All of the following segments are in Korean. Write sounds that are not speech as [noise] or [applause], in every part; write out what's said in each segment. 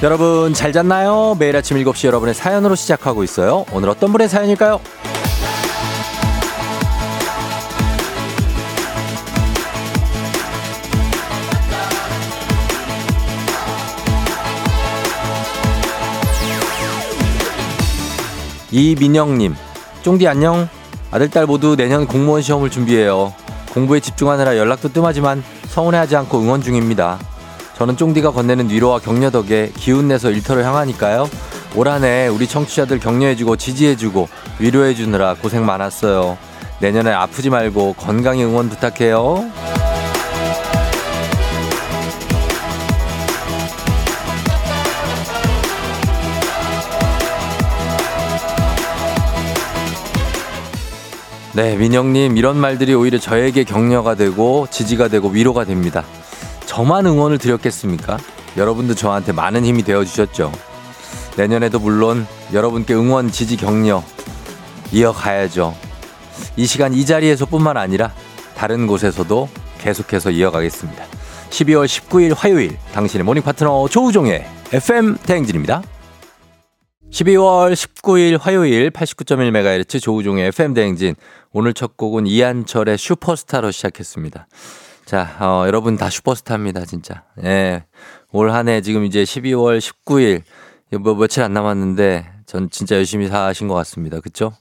여러분 잘 잤나요? 매일 아침 7시 여러분의 사연으로 시작하고 있어요. 오늘 어떤 분의 사연일까요? 이민영님, 쫑디 안녕. 아들, 딸 모두 내년 공무원 시험을 준비해요. 공부에 집중하느라 연락도 뜸하지만 서운해하지 않고 응원 중입니다. 저는 쫑디가 건네는 위로와 격려 덕에 기운내서 일터를 향하니까요. 올 한 해 우리 청취자들 격려해주고 지지해주고 위로해주느라 고생 많았어요. 내년에 아프지 말고 건강히 응원 부탁해요. 네, 민영님, 이런 말들이 오히려 저에게 격려가 되고 지지가 되고 위로가 됩니다. 저만 응원을 드렸겠습니까? 여러분도 저한테 많은 힘이 되어 주셨죠. 내년에도 물론 여러분께 응원, 지지, 격려 이어가야죠. 이 시간 이 자리에서 뿐만 아니라 다른 곳에서도 계속해서 이어가겠습니다. 12월 19일 화요일 당신의 모닝 파트너 조우종의 FM 대행진입니다. 12월 19일 화요일 89.1MHz 조우종의 FM 대행진. 오늘 첫 곡은 이한철의 슈퍼스타로 시작했습니다. 자, 어, 여러분 다 슈퍼스타입니다, 진짜. 예. 올 한 해 지금 이제 12월 19일, 뭐 며칠 안 남았는데 전 진짜 열심히 사신 것 같습니다. 그쵸?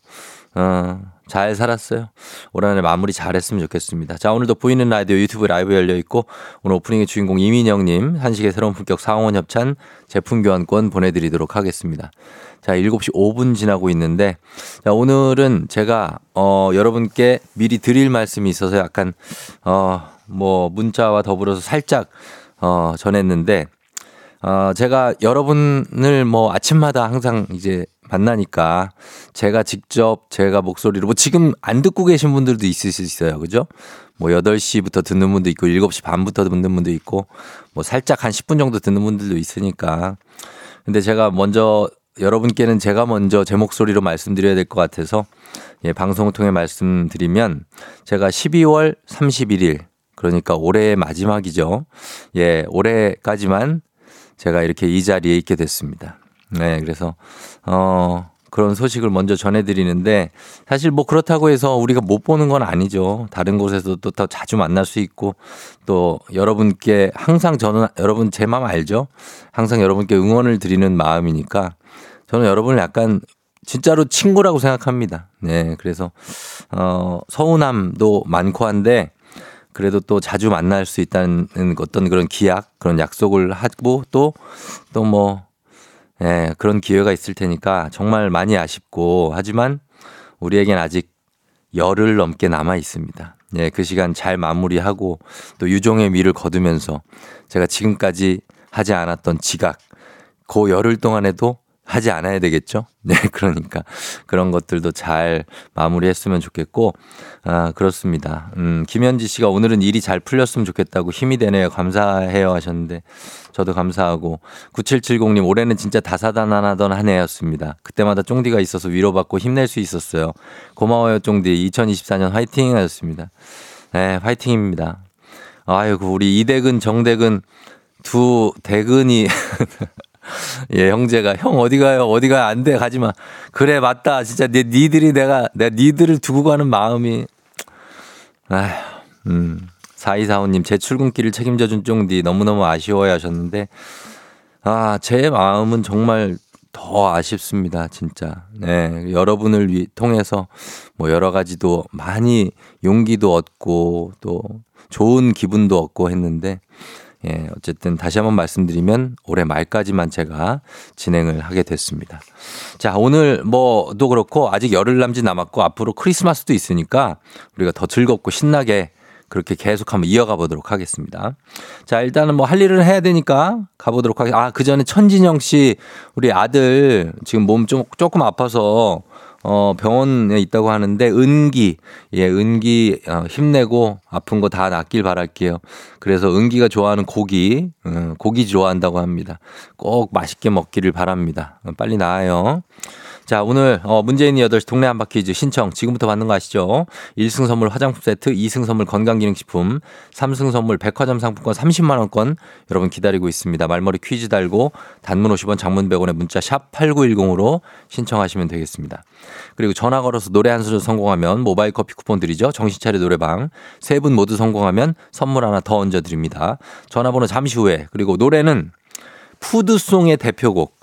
어, 잘 살았어요. 올 한해 마무리 잘 했으면 좋겠습니다. 자, 오늘도 보이는 라디오 유튜브 라이브 열려 있고 오늘 오프닝의 주인공 이민영님 한식의 새로운 품격 상원 협찬 제품 교환권 보내드리도록 하겠습니다. 자, 7시 5분 지나고 있는데 자, 오늘은 제가 어, 여러분께 미리 드릴 말씀이 있어서 약간 어, 뭐 문자와 더불어서 살짝 어, 전했는데 어, 제가 여러분을 뭐 아침마다 항상 이제 만나니까 제가 직접 제가 목소리로 뭐 지금 안 듣고 계신 분들도 있을 수 있어요. 그죠? 뭐 8시부터 듣는 분도 있고 7시 반부터 듣는 분도 있고 뭐 살짝 한 10분 정도 듣는 분들도 있으니까. 근데 제가 먼저 여러분께는 제가 먼저 제 목소리로 말씀드려야 될 것 같아서 예, 방송을 통해 말씀드리면 제가 12월 31일 그러니까 올해의 마지막이죠. 예, 올해까지만 제가 이렇게 이 자리에 있게 됐습니다. 네, 그래서 어 그런 소식을 먼저 전해드리는데 사실 뭐 그렇다고 해서 우리가 못 보는 건 아니죠. 다른 곳에서도 또더 자주 만날 수 있고 또 여러분께 항상 저는 여러분 제 마음 알죠. 항상 여러분께 응원을 드리는 마음이니까 저는 여러분을 약간 진짜로 친구라고 생각합니다. 네, 그래서 어 서운함도 많고 한데 그래도 또 자주 만날 수 있다는 어떤 그런 기약, 그런 약속을 하고 또, 또 뭐, 예, 그런 기회가 있을 테니까 정말 많이 아쉽고 하지만 우리에겐 아직 열흘 넘게 남아 있습니다. 예, 그 시간 잘 마무리하고 또 유종의 미를 거두면서 제가 지금까지 하지 않았던 지각, 그 열흘 동안에도 하지 않아야 되겠죠? 네, [laughs] 그러니까 그런 것들도 잘 마무리했으면 좋겠고, 아, 그렇습니다. 음, 김현지 씨가 오늘은 일이 잘 풀렸으면 좋겠다고 힘이 되네요. 감사해요 하셨는데, 저도 감사하고, 9770님, 올해는 진짜 다사다난하던 한 해였습니다. 그때마다 쫑디가 있어서 위로받고 힘낼 수 있었어요. 고마워요, 쫑디. 2024년 화이팅 하셨습니다. 네, 화이팅입니다. 아이고, 우리 이대근, 정대근, 두 대근이 [laughs] 예, 형제가 형 어디 가요? 어디 가요? 안 돼. 가지 마. 그래, 맞다. 진짜 네 니들이 내가 내가 니들을 두고 가는 마음이 아휴. 음. 4245님, 제 출근길을 책임져 준 쫑디 너무너무 아쉬워해 하셨는데 아, 제 마음은 정말 더 아쉽습니다, 진짜. 네, 여러분을 위, 통해서 뭐 여러 가지도 많이 용기도 얻고 또 좋은 기분도 얻고 했는데 예, 어쨌든 다시 한번 말씀드리면 올해 말까지만 제가 진행을 하게 됐습니다. 자, 오늘 뭐도 그렇고 아직 열흘 남짓 남았고 앞으로 크리스마스도 있으니까 우리가 더 즐겁고 신나게 그렇게 계속 한번 이어가 보도록 하겠습니다. 자, 일단은 뭐 할 일을 해야 되니까 가보도록 하겠습니다. 아, 그 전에 천진영 씨, 우리 아들 지금 몸 좀 조금 아파서 어, 병원에 있다고 하는데 은기, 예, 은기 어, 힘내고 아픈 거 다 낫길 바랄게요. 그래서 은기가 좋아하는 고기, 어, 고기 좋아한다고 합니다. 꼭 맛있게 먹기를 바랍니다. 빨리 나아요. 자, 오늘 어, 문재인이 8시 동네 한바퀴 즈 신청 지금부터 받는 거 아시죠? 1승 선물 화장품 세트, 2승 선물 건강기능식품, 3승 선물 백화점 상품권 30만 원권 여러분 기다리고 있습니다. 말머리 퀴즈 달고 단문 50원 장문 100원에 문자 샵 8910으로 신청하시면 되겠습니다. 그리고 전화 걸어서 노래 한 소절 성공하면 모바일 커피 쿠폰 드리죠. 정신차려 노래방. 세 분 모두 성공하면 선물 하나 더 얹어 드립니다. 전화번호 잠시 후에 그리고 노래는 food song의 대표곡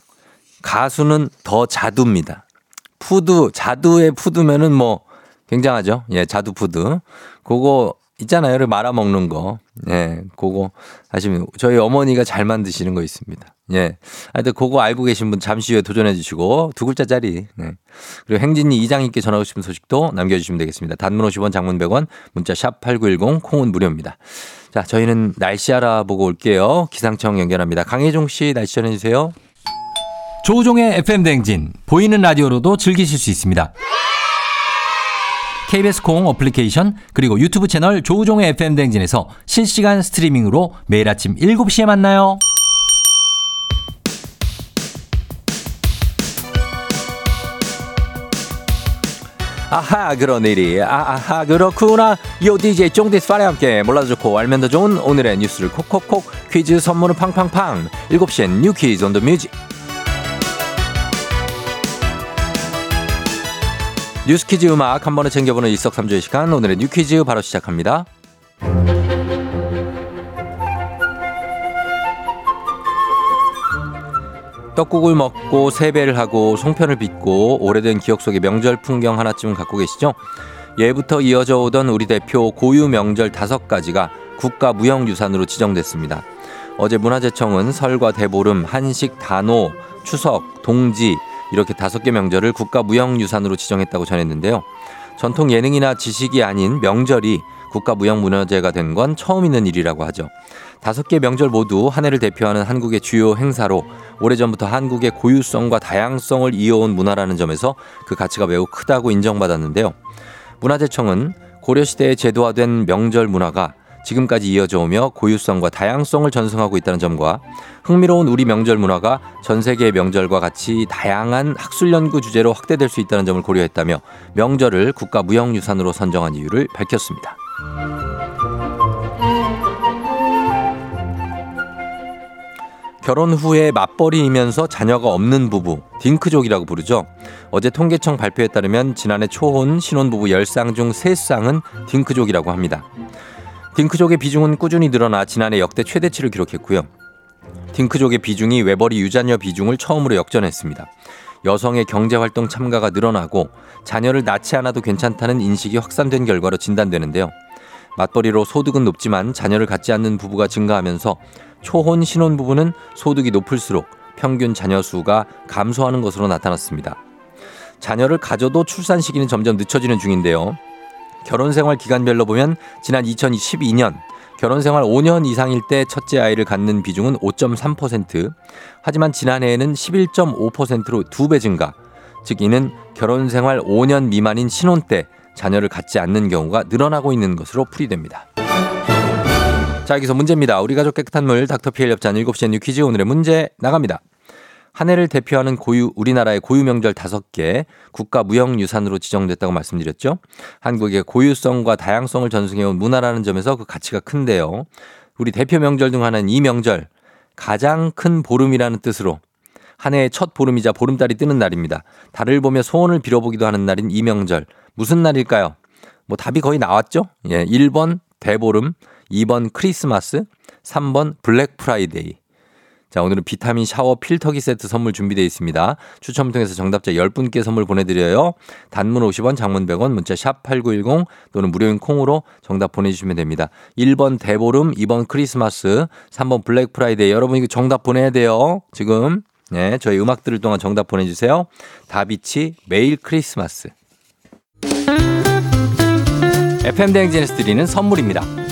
가수는 더 자두입니다. food, 자두의 food면은 뭐 굉장하죠. 예, 자두 food. 그거 있잖아요. 말아 먹는 거. 예, 그거 하시면 저희 어머니가 잘 만드시는 거 있습니다. 예. 하여튼 그거 알고 계신 분 잠시 후에 도전해 주시고 두 글자짜리. 네. 그리고 행진이 이장님께 전하고 싶은 소식도 남겨 주시면 되겠습니다. 단문 50원 장문 100원 문자 샵 8910 콩은 무료입니다. 자, 저희는 날씨 알아보고 올게요. 기상청 연결합니다. 강혜종 씨 날씨 전해 주세요. 조우종의 FM 댕진 보이는 라디오로도 즐기실 수 있습니다. KBS 콩 어플리케이션 그리고 유튜브 채널 조우종의 FM 대행진에서 실시간 스트리밍으로 매일 아침 7시에 만나요. 아하 그런 일이 아하 그렇구나 요 DJ 쫑디스파리 함께 몰라도 좋고 알면 더 좋은 오늘의 뉴스를 콕콕콕 퀴즈 선물은 팡팡팡 7시엔 뉴 퀴즈 on the music 뉴스 퀴즈 음악 한 번에 챙겨보는 일석삼조의 시간 오늘의 뉴 퀴즈 바로 시작합니다. 떡국을 먹고 세배를 하고 송편을 빚고 오래된 기억 속의 명절 풍경 하나쯤은 갖고 계시죠? 예부터 이어져 오던 우리 대표 고유 명절 다섯 가지가 국가 무형유산으로 지정됐습니다. 어제 문화재청은 설과 대보름, 한식, 단오, 추석, 동지 이렇게 다섯 개 명절을 국가 무형유산으로 지정했다고 전했는데요. 전통 예능이나 지식이 아닌 명절이 국가 무형문화재가 된 건 처음 있는 일이라고 하죠. 다섯 개 명절 모두 한 해를 대표하는 한국의 주요 행사로 오래전부터 한국의 고유성과 다양성을 이어온 문화라는 점에서 그 가치가 매우 크다고 인정받았는데요. 문화재청은 고려시대에 제도화된 명절 문화가 지금까지 이어져 오며 고유성과 다양성을 전승하고 있다는 점과 흥미로운 우리 명절 문화가 전 세계의 명절과 같이 다양한 학술 연구 주제로 확대될 수 있다는 점을 고려했다며 명절을 국가 무형유산으로 선정한 이유를 밝혔습니다. 결혼 후에 맞벌이이면서 자녀가 없는 부부, 딩크족이라고 부르죠. 어제 통계청 발표에 따르면 지난해 초혼 신혼부부 10쌍 중 3쌍은 딩크족이라고 합니다. 딩크족의 비중은 꾸준히 늘어나 지난해 역대 최대치를 기록했고요. 딩크족의 비중이 외벌이 유자녀 비중을 처음으로 역전했습니다. 여성의 경제활동 참가가 늘어나고 자녀를 낳지 않아도 괜찮다는 인식이 확산된 결과로 진단되는데요. 맞벌이로 소득은 높지만 자녀를 갖지 않는 부부가 증가하면서 초혼 신혼 부부는 소득이 높을수록 평균 자녀 수가 감소하는 것으로 나타났습니다. 자녀를 가져도 출산 시기는 점점 늦춰지는 중인데요. 결혼 생활 기간별로 보면 지난 2012년 결혼 생활 5년 이상일 때 첫째 아이를 갖는 비중은 5.3%. 하지만 지난해에는 11.5%로 두 배 증가. 즉 이는 결혼 생활 5년 미만인 신혼 때 자녀를 갖지 않는 경우가 늘어나고 있는 것으로 풀이됩니다. 자, 여기서 문제입니다. 우리 가족 깨끗한 물 닥터피엘 엽찬 7시에 뉴 퀴즈 오늘의 문제 나갑니다. 한 해를 대표하는 고유 우리나라의 고유 명절 다섯 개 국가 무형유산으로 지정됐다고 말씀드렸죠. 한국의 고유성과 다양성을 전승해온 문화라는 점에서 그 가치가 큰데요. 우리 대표 명절 중 하나인 이 명절 가장 큰 보름이라는 뜻으로 한 해의 첫 보름이자 보름달이 뜨는 날입니다. 달을 보며 소원을 빌어보기도 하는 날인 이 명절 무슨 날일까요? 뭐 답이 거의 나왔죠? 예, 1번 대보름, 2번 크리스마스, 3번 블랙 프라이데이. 자, 오늘은 비타민 샤워 필터기 세트 선물 준비되어 있습니다. 추첨 통해서 정답자 10분께 선물 보내드려요. 단문 50원, 장문 100원, 문자 샵 8910 또는 무료인 콩으로 정답 보내주시면 됩니다. 1번 대보름, 2번 크리스마스, 3번 블랙 프라이데이. 여러분 이거 정답 보내야 돼요. 지금. 네, 저희 음악 들을 동안 정답 보내주세요. 다비치 매일 크리스마스. FM 대행진에서 드리는 선물입니다.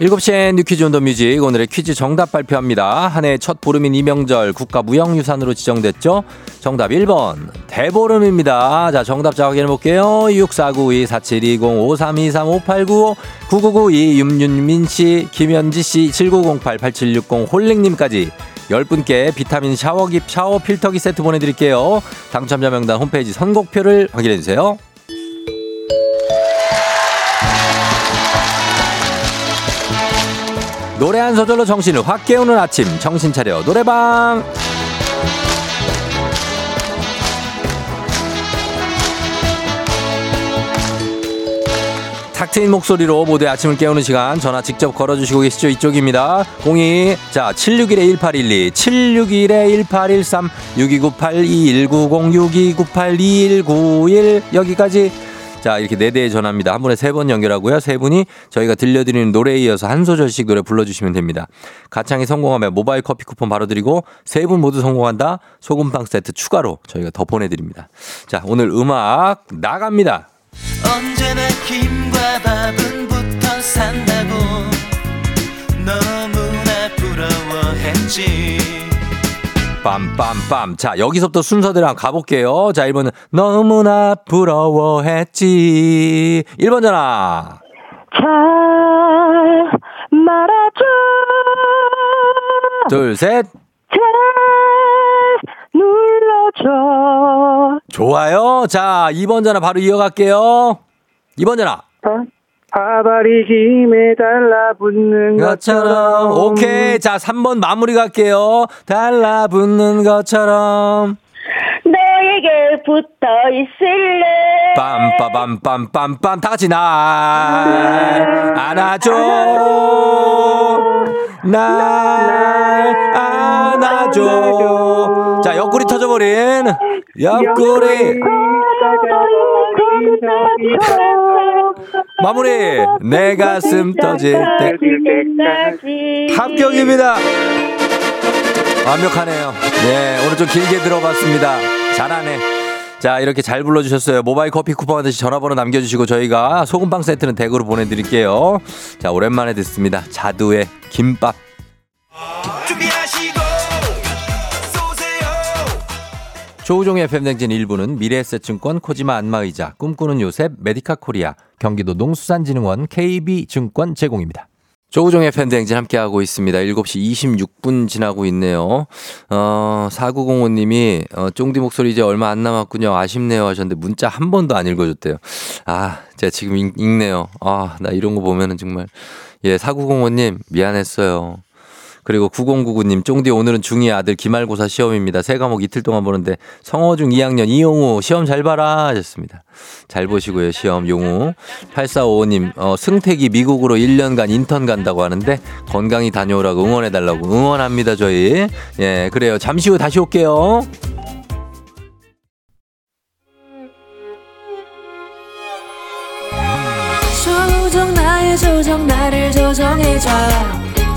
7시엔 뉴퀴즈 온 더 뮤직 오늘의 퀴즈 정답 발표합니다. 한 해의 첫 보름인 이명절 국가 무형유산으로 지정됐죠? 정답 1번 대보름입니다. 자 정답자 확인해 볼게요. 6492-4720-5323-5895-9992 윤윤민씨 김현지씨 7908-8760 홀링님까지 10분께 비타민 샤워기 샤워 필터기 세트 보내드릴게요. 당첨자 명단 홈페이지 선곡표를 확인해 주세요. 노래 한 소절로 정신을 확 깨우는 아침. 정신 차려. 노래방. 탁 트인 목소리로 모두의 아침을 깨우는 시간 전화 직접 걸어주시고 계시죠? 이쪽입니다. 02 자 761-1812 761-1813 6298-2190 6298-2191 여기까지 자, 이렇게 네 대의 전화입니다. 한 번에 세 번 연결하고요. 세 분이 저희가 들려드리는 노래에 이어서 한 소절씩 노래 불러주시면 됩니다. 가창이 성공하면 모바일 커피 쿠폰 바로 드리고 세 분 모두 성공한다. 소금빵 세트 추가로 저희가 더 보내드립니다. 자, 오늘 음악 나갑니다. 언제나 김과 밥은 붙어 산다고 너무나 부러워했지 빰빰빰. 자, 여기서부터 순서대로 한번 가볼게요. 자, 1번은 너무나 부러워했지. 1번 전화. 잘 말아줘 둘, 셋. 잘 눌러줘 좋아요. 자, 2번 전화 바로 이어갈게요. 2번 전화. 바바리 힘에 달라붙는 것처럼. 오케이. 자, 3번 마무리 갈게요. 달라붙는 것처럼. 너에게 붙어 있을래 빰빠밤빰빰빰 다 같이 날 안아줘 날 안아줘 자 옆구리 터져버린 옆구리 마무리 내 가슴 터질 때 합격입니다 완벽하네요 네 오늘 좀 길게 들어봤습니다 잘하네 자, 이렇게 잘 불러주셨어요. 모바일 커피 쿠폰 받으시 전화번호 남겨주시고 저희가 소금빵 세트는 댁으로 보내드릴게요. 자, 오랜만에 듣습니다. 자두의 김밥. 준비하시고 조우종의 FM댕진 일부는 미래에셋증권 코지마 안마의자 꿈꾸는 요셉 메디카 코리아 경기도 농수산진흥원 KB증권 제공입니다. 조우종의 팬댕진 함께하고 있습니다. 7시 26분 지나고 있네요. 어, 4905님이, 어, 쫑디 목소리 이제 얼마 안 남았군요. 아쉽네요 하셨는데 문자 한 번도 안 읽어줬대요. 아, 제가 지금 읽, 읽네요. 아, 나 이런 거 보면은 정말. 예, 4905님, 미안했어요. 그리고 9099님, 쫑디 오늘은 중2 아들 기말고사 시험입니다. 세 과목 이틀 동안 보는데 성어중 2학년 이용우 시험 잘 봐라 하셨습니다. 잘 보시고요, 시험 용우. 8455님, 어, 승택이 미국으로 1년간 인턴 간다고 하는데 건강히 다녀오라고 응원해달라고 응원합니다, 저희. 예, 그래요. 잠시 후 다시 올게요. 조정 나의 조정 나를 조정해줘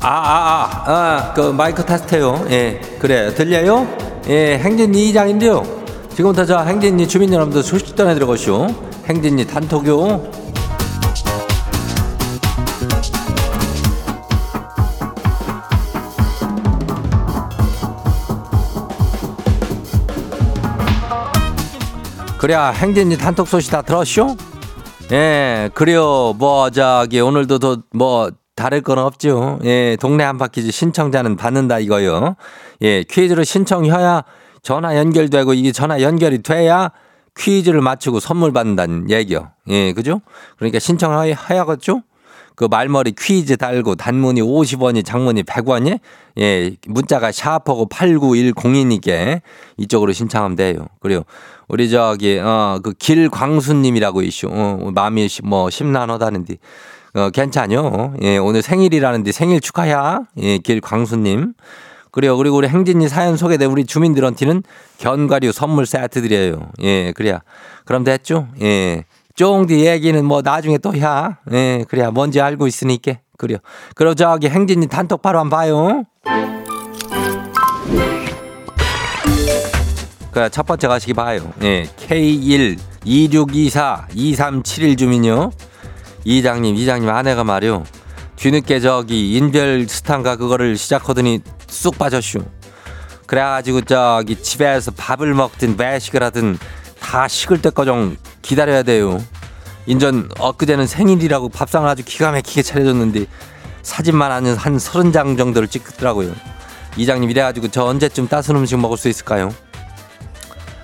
아, 아, 아, 아, 그 마이크 테스트요. 예, 그래. 들려요? 예, 행진이 이장인데요. 지금부터 저 행진이 주민 여러분들 소식 전해 들어가시오. 행진이 단톡요. 그래야 행진이 단톡 소식 다 들었쇼? 예, 그래요. 뭐, 저기, 오늘도 더, 뭐, 다를 건 없죠. 예, 동네 한 바퀴지 신청자는 받는다 이거요. 예, 퀴즈로 신청해야 전화 연결되고 이게 전화 연결이 돼야 퀴즈를 맞추고 선물 받는다는 얘기요. 예, 그죠? 그러니까 신청해야겠죠? 그 말머리 퀴즈 달고 단문이 50원이 장문이 100원이 예, 문자가 샤프고 89102니께 이쪽으로 신청하면 돼요. 그래요. 우리 저기 어 그 길광수 님이라고 이슈. 어, 마음이 시- 뭐 심란하다는데 어 괜찮요. 예, 오늘 생일이라는데 생일 축하야. 예, 길광수 님. 그래요. 그리고 우리 행진이 사연 소개된 우리 주민들한테는 견과류 선물 세트 드려요. 예, 그래야. 그럼 됐죠? 예. 쫑디 얘기는 뭐 나중에 또 해. 예, 그래야 뭔지 알고 있으니까. 그래요. 그럼 저기 행진이 단톡 바로 한번 봐요. 그래, 첫 번째 가시기 봐요. 예, K1 2624 2371 주민요. 이장님, 이장님 아내가 말이요. 뒤늦게 저기 인별 스탄가 그거를 시작하더니 쑥 빠졌슈. 그래가지고 저기 집에서 밥을 먹든 매식을 하든 다 식을 때까지 기다려야 돼요. 인전 엊그제는 생일이라고 밥상을 아주 기가 막히게 차려줬는데 사진만 한, 한 서른 장 정도를 찍더라고요. 이장님 이래가지고 저 언제쯤 따순 음식 먹을 수 있을까요?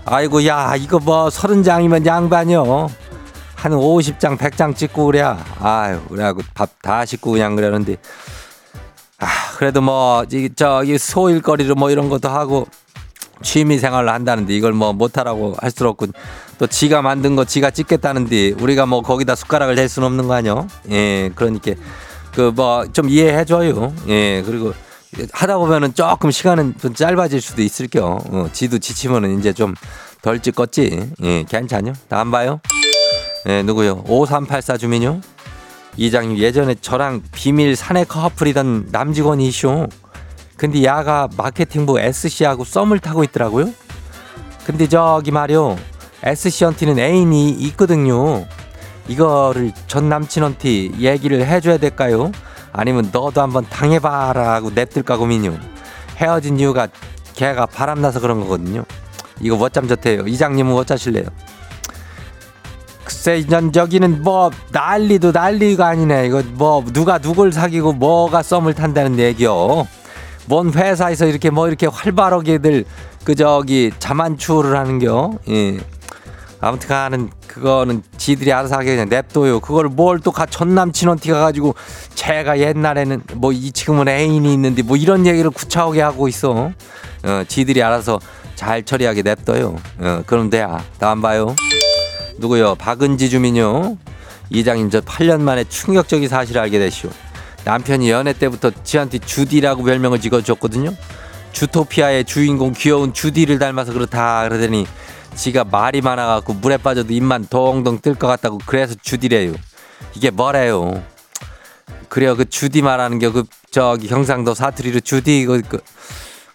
아이고 야 이거 뭐 서른 장이면 양반이요. 한 50장 100장 찍고 그래야 아유 그래갖고 밥다 씻고 그냥 그러는데 아 그래도 뭐 이- 저기 소일거리로 뭐 이런 것도 하고 취미 생활을 한다는데 이걸 뭐 못하라고 할 수 없고 또 지가 만든 거 지가 찍겠다는데 우리가 뭐 거기다 숟가락을 댈 수는 없는 거 아니요? 예 그러니까 그 뭐 좀 이해해 줘요. 예 그리고 하다 보면은 조금 시간은 좀 짧아질 수도 있을 겨. 어, 지도 지치면은 이제 좀 덜 찍었지. 예 괜찮요? 다음 봐요. 예 누구요? 5384 주민요. 이장님 예전에 저랑 비밀 사내 커플이던 남직원이시오. 근데 야가 마케팅부 SC하고 썸을 타고 있더라고요. 근데 저기 말이요. SC한테는 애인이 있거든요. 이거를 전 남친한테 얘기를 해줘야 될까요? 아니면 너도 한번 당해봐라 하고 냅둘까 고민이요. 헤어진 이유가 걔가 바람나서 그런 거거든요. 이거 뭐짬 좋대요. 이장님은 어쩌실래요? 글쎄 전 저기는 뭐 난리도 난리가 아니네. 이거 뭐 누가 누굴 사귀고 뭐가 썸을 탄다는 얘기요. 뭔 회사에서 이렇게 뭐 이렇게 활발하게들 그 저기 자만추를 하는겨. 예. 아무튼 간은 그거는 지들이 알아서 하게 그냥 냅둬요. 그걸 뭘 또 전 남친한테 가가지고 제가 옛날에는 뭐 이 지금은 애인이 있는데 뭐 이런 얘기를 구차하게 하고 있어. 어 지들이 알아서 잘 처리하게 냅둬요. 어 그럼 돼야 다음 봐요 누구요? 박은지 주민요. 이장님 저 8년 만에 충격적인 사실을 알게 되시오. 남편이 연애 때부터 지한테 주디라고 별명을 지어줬거든요. 주토피아의 주인공 귀여운 주디를 닮아서 그렇다 그러더니 지가 말이 많아갖고 물에 빠져도 입만 동동 뜰 것 같다고 그래서 주디래요. 이게 뭐래요? 그래요 그 주디 말하는 게 그 저기 경상도 사투리로 주디 그, 그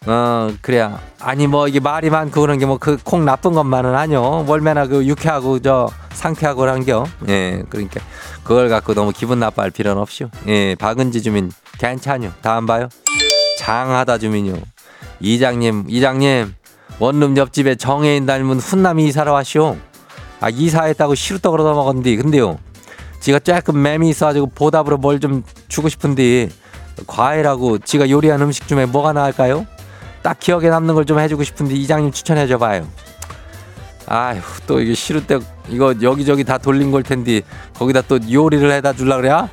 어, 그래야. 아니, 뭐, 이게 말이 많고 그런 게 뭐, 그 콩 나쁜 것만은 아니요. 월매나 그 유쾌하고 저 상쾌하고 그런 겨. 예, 그러니까 그걸 갖고 너무 기분 나빠할 필요는 없이요. 예, 박은지 주민 괜찮요. 다음 봐요. 장하다 주민요. 이장님, 이장님, 원룸 옆집에 정혜인 닮은 훈남이 이사를 왔쇼. 아 이사했다고 시루떡 으로 얻어먹었는데 근데요. 지가 조금 맴이 있어가지고 보답으로 뭘 좀 주고 싶은데 과일하고 지가 요리한 음식 중에 뭐가 나을까요? 딱 기억에 남는 걸 좀 해주고 싶은데 이장님 추천해 줘 봐요. 아휴 또 이게 시루떡 이거 여기저기 다 돌린 걸 텐데 거기다 또 요리를 해다 줄라 그래야?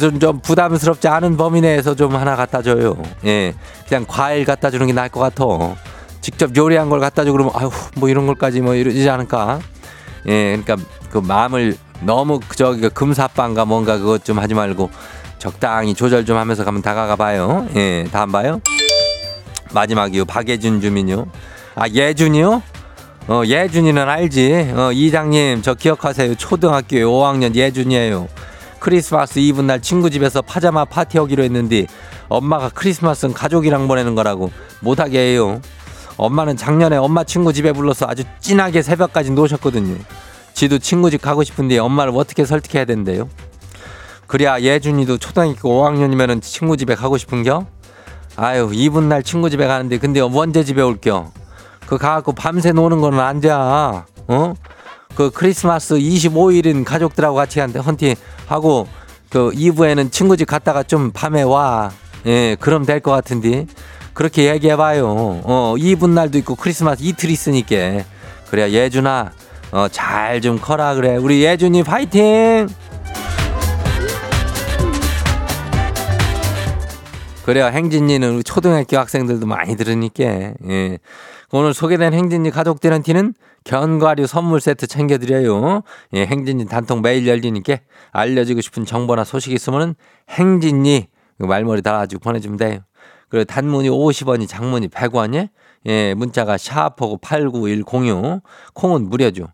좀, 좀 부담스럽지 않은 범위 내에서 좀 하나 갖다 줘요. 예. 그냥 과일 갖다 주는 게 나을 것 같아. 직접 요리한 걸 갖다 주고 그러면 아휴 뭐 이런 걸까지 뭐 이러지 않을까? 예. 그러니까 그 마음을 너무 그 저기 그 금사빵가 뭔가 그것 좀 하지 말고 적당히 조절 좀 하면서 가면 다가가 봐요. 예. 다 안 봐요? 마지막이요. 박예준 주민요. 아 예준이요? 어 예준이는 알지. 어 이장님 저 기억하세요. 초등학교 5학년 예준이에요. 크리스마스 이브 날 친구 집에서 파자마 파티하기로 했는데 엄마가 크리스마스는 가족이랑 보내는 거라고 못하게 해요. 엄마는 작년에 엄마 친구 집에 불러서 아주 진하게 새벽까지 노셨거든요. 지도 친구 집 가고 싶은데 엄마를 어떻게 설득해야 된대요? 그래야 예준이도 초등학교 5학년이면 친구 집에 가고 싶은겨? 아유 이분 날 친구 집에 가는데 근데 언제 집에 올겨? 그 가갖고 밤새 노는 거는 안 돼. 어? 그 크리스마스 25일인 가족들하고 같이 한데 헌팅 하고 그 2부에는 친구 집 갔다가 좀 밤에 와. 예, 그럼 될 것 같은데. 그렇게 얘기해봐요. 어, 2분 날도 있고 크리스마스 이틀 있으니까. 그래야 예준아, 어, 잘 좀 커라 그래. 우리 예준이 파이팅! 그래야 행진이는 초등학교 학생들도 많이 들으니까. 예. 오늘 소개된 행진이 가족들한테는 견과류 선물 세트 챙겨드려요. 예, 행진이 단통 매일 열리니까 알려주고 싶은 정보나 소식 있으면은 행진이 그 말머리 달아가지고 보내주면 돼요. 그리고 단문이 50원이 장문이 100원이 예, 문자가 샤프고 89106 콩은 무료죠.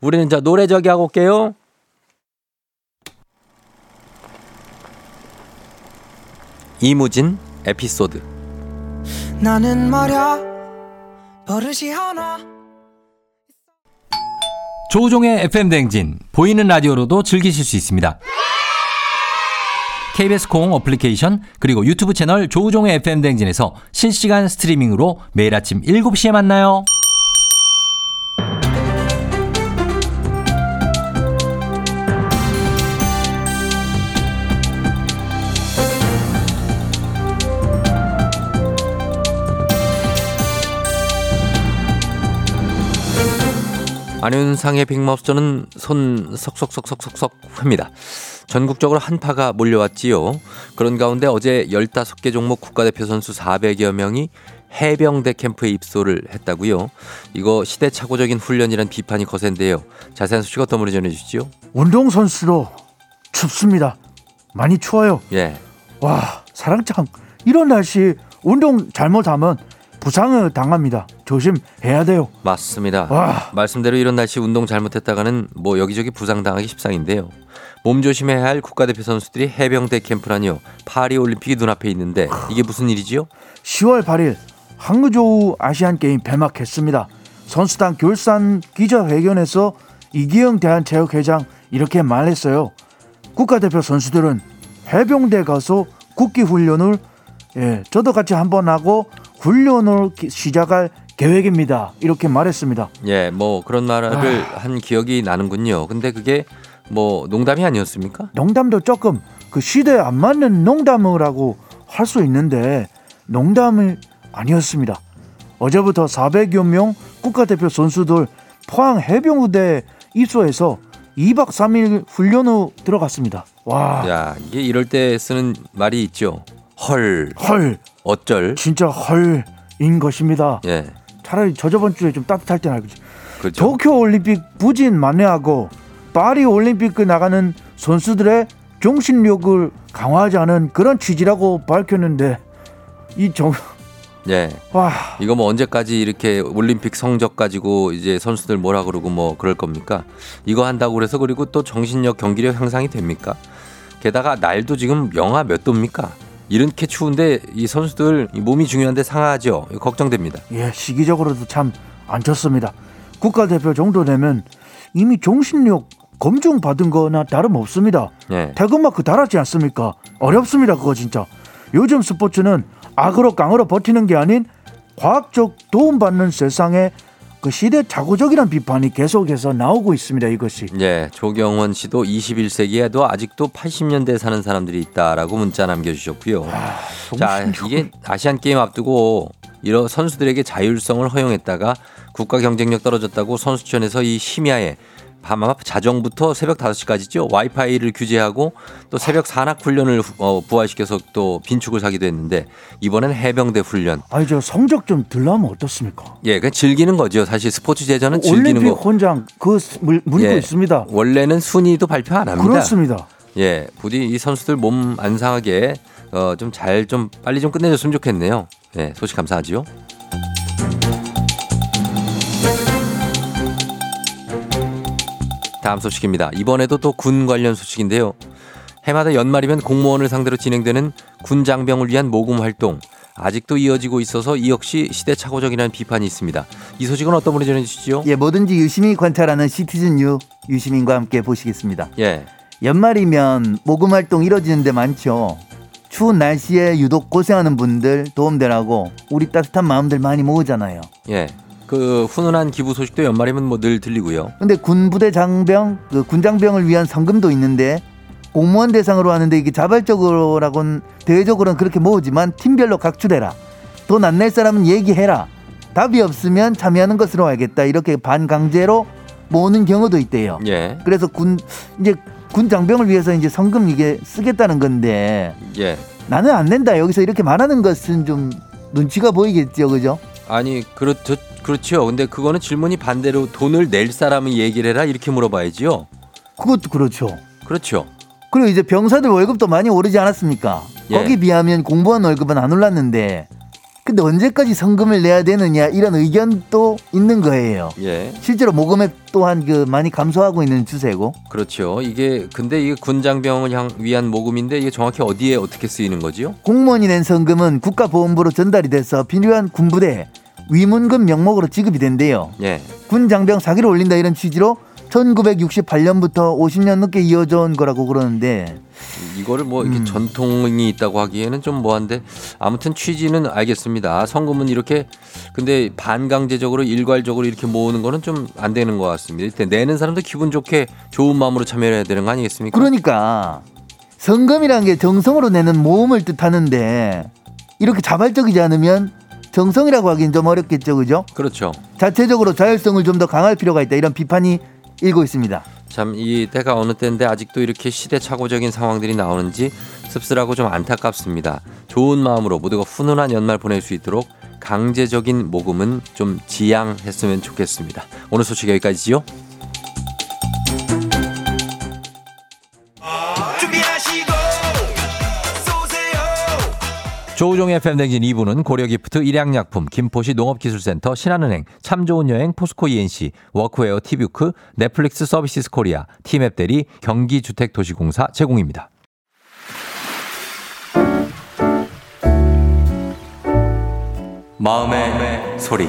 우리는 저 노래 저기 하고 올게요. 이무진 에피소드 나는 말야 버릇이 하나 조우종의 FM 댕진 보이는 라디오로도 즐기실 수 있습니다. KBS 콩 어플리케이션 그리고 유튜브 채널 조우종의 FM 댕진에서 실시간 스트리밍으로 매일 아침 7시에 만나요. 안윤상의 빅마우스는 손 석석석석석석 회입니다. 전국적으로 한파가 몰려왔지요. 그런 가운데 어제 15개 종목 국가대표 선수 400여 명이 해병대 캠프에 입소를 했다고요. 이거 시대착오적인 훈련이란 비판이 거센데요. 자세한 소식 어떤 분이 전해주시죠? 운동선수로 춥습니다. 많이 추워요. 예. 와, 사랑창. 이런 날씨 운동 잘못하면 부상을 당합니다. 조심해야 돼요. 맞습니다. 와. 말씀대로 이런 날씨 운동 잘못했다가는 뭐 여기저기 부상당하기 십상인데요. 몸 조심해야 할 국가대표 선수들이 해병대 캠프라니요. 파리 올림픽이 눈앞에 있는데 이게 무슨 일이지요? 10월 8일 항저우 아시안 게임 폐막했습니다. 선수단 결산 기자회견에서 이기영 대한체육회장 이렇게 말했어요. 국가대표 선수들은 해병대 가서 국기 훈련을 예, 저도 같이 한번 하고 훈련을 기- 시작할 계획입니다. 이렇게 말했습니다. 예, 뭐 그런 말을 한 기억이 나는군요. 근데 그게 뭐 농담이 아니었습니까? 농담도 조금 그 시대에 안 맞는 농담이라고 할 수 있는데 농담이 아니었습니다. 어제부터 400여 명 국가대표 선수들 포항 해병부대 입소해서 2박 3일 훈련 후 들어갔습니다. 와, 야, 이게 이럴 때 쓰는 말이 있죠. 헐, 헐, 어쩔. 진짜 헐인 것입니다. 예, 차라리 저 저번 주에 좀 따뜻할 때는 알겠지. 그렇죠. 도쿄 올림픽 부진 만회하고 파리 올림픽 나가는 선수들의 정신력을 강화하자는 그런 취지라고 밝혔는데 이 정 예, 와, 이거 뭐 언제까지 이렇게 올림픽 성적 가지고 이제 선수들 뭐라 그러고 뭐 그럴 겁니까? 이거 한다고 그래서 그리고 또 정신력 경기력 향상이 됩니까? 게다가 날도 지금 영하 몇 도입니까? 이렇게 추운데 이 선수들 이 몸이 중요한데 상하죠. 걱정됩니다. 예, 시기적으로도 참 안 좋습니다. 국가대표 정도 되면 이미 정신력 검증 받은 거나 다름없습니다. 예. 태극마크 달았지 않습니까? 어렵습니다, 그거 진짜. 요즘 스포츠는 악으로 깡으로 버티는 게 아닌 과학적 도움받는 세상에 그 시대 착오적이라는 비판이 계속해서 나오고 있습니다. 이것이. 예, 조경원 씨도 21세기에도 아직도 80년대 사는 사람들이 있다라고 문자 남겨주셨고요. 자, 이게 아시안 게임 앞두고 이런 선수들에게 자율성을 허용했다가 국가 경쟁력 떨어졌다고 선수촌에서 이 심야에 밤 자정부터 새벽 5시까지죠. 와이파이를 규제하고 또 새벽 산악 훈련을 후- 어, 부활시켜서 또 빈축을 사기도 했는데 이번엔 해병대 훈련. 아니 저 성적 좀 들라면 어떻습니까? 예, 그 즐기는 거죠. 사실 스포츠 제전은 즐기는 올림픽 거. 혼장 그 스- 물- 문구 예, 있습니다. 원래는 순위도 발표 안 합니다. 그렇습니다. 예, 부디 이 선수들 몸 안 상하게 어, 좀 잘좀 빨리 좀 끝내줬으면 좋겠네요. 예, 소식 감사하지요. 다음 소식입니다. 이번에도 또 군 관련 소식인데요. 해마다 연말이면 공무원을 상대로 진행되는 군 장병을 위한 모금 활동 아직도 이어지고 있어서 이 역시 시대착오적이라는 비판이 있습니다. 이 소식은 어떤 분이 전해주시죠? 예, 뭐든지 유심히 관찰하는 시티즌 유 유시민과 함께 보시겠습니다. 예, 연말이면 모금 활동 이뤄지는 데 많죠. 추운 날씨에 유독 고생하는 분들 도움되라고 우리 따뜻한 마음들 많이 모으잖아요. 예. 그 훈훈한 기부 소식도 연말이면 뭐 늘 들리고요. 근데 군부대 장병, 그 군장병을 위한 성금도 있는데 공무원 대상으로 하는데 이게 자발적으로라고는 대외적으로는 그렇게 모으지만 팀별로 각출해라. 돈 안 낼 사람은 얘기해라. 답이 없으면 참여하는 것으로 알겠다. 이렇게 반강제로 모으는 경우도 있대요. 예, 그래서 군 이제 군 장병을 위해서 이제 성금 이게 쓰겠다는 건데 예. 나는 안 낸다. 여기서 이렇게 말하는 것은 좀 눈치가 보이겠죠, 그죠? 아니 그렇죠 그렇죠. 근데 그거는 질문이 반대로 돈을 낼 사람은 얘기를 해라 이렇게 물어봐야지요. 그것도 그렇죠. 그렇죠. 그리고 이제 병사들 월급도 많이 오르지 않았습니까? 예. 거기 비하면 공무원 월급은 안 올랐는데 근데 언제까지 성금을 내야 되느냐 이런 의견도 있는 거예요. 예, 실제로 모금액 또한 그 많이 감소하고 있는 추세고 그렇죠. 이게 근데 이게 군장병을 향 위한 모금인데 이게 정확히 어디에 어떻게 쓰이는 거지요? 공무원이 낸 성금은 국가보험부로 전달이 돼서 필요한 군부대 위문금 명목으로 지급이 된대요. 예, 군 장병 사기를 올린다 이런 취지로 1968년부터 50년 넘게 이어져 온 거라고 그러는데 이거를 뭐 이렇게 전통이 있다고 하기에는 좀 뭐한데 아무튼 취지는 알겠습니다. 성금은 이렇게 근데 반강제적으로 일괄적으로 이렇게 모으는 거는 좀 안 되는 것 같습니다. 일단 내는 사람도 기분 좋게 좋은 마음으로 참여해야 되는 거 아니겠습니까? 그러니까 성금이라는 게 정성으로 내는 모험을 뜻하는데 이렇게 자발적이지 않으면 정성이라고 하기는 좀 어렵겠죠, 그죠? 그렇죠. 자체적으로 자율성을 좀 더 강할 필요가 있다 이런 비판이 일고 있습니다. 참 이 때가 어느 때인데 아직도 이렇게 시대착오적인 상황들이 나오는지 씁쓸하고 좀 안타깝습니다. 좋은 마음으로 모두가 훈훈한 연말 보낼 수 있도록 강제적인 모금은 좀 지양했으면 좋겠습니다. 오늘 소식 여기까지지요. 조우종의 FM대행진 2부는 고려기프트, 일양약품, 김포시 농업기술센터, 신한은행, 참 좋은 여행, 포스코 E&C, 워크웨어 티뷰크, 넷플릭스 서비스 코리아, 티맵 대리, 경기주택도시공사 제공입니다. 마음의 소리.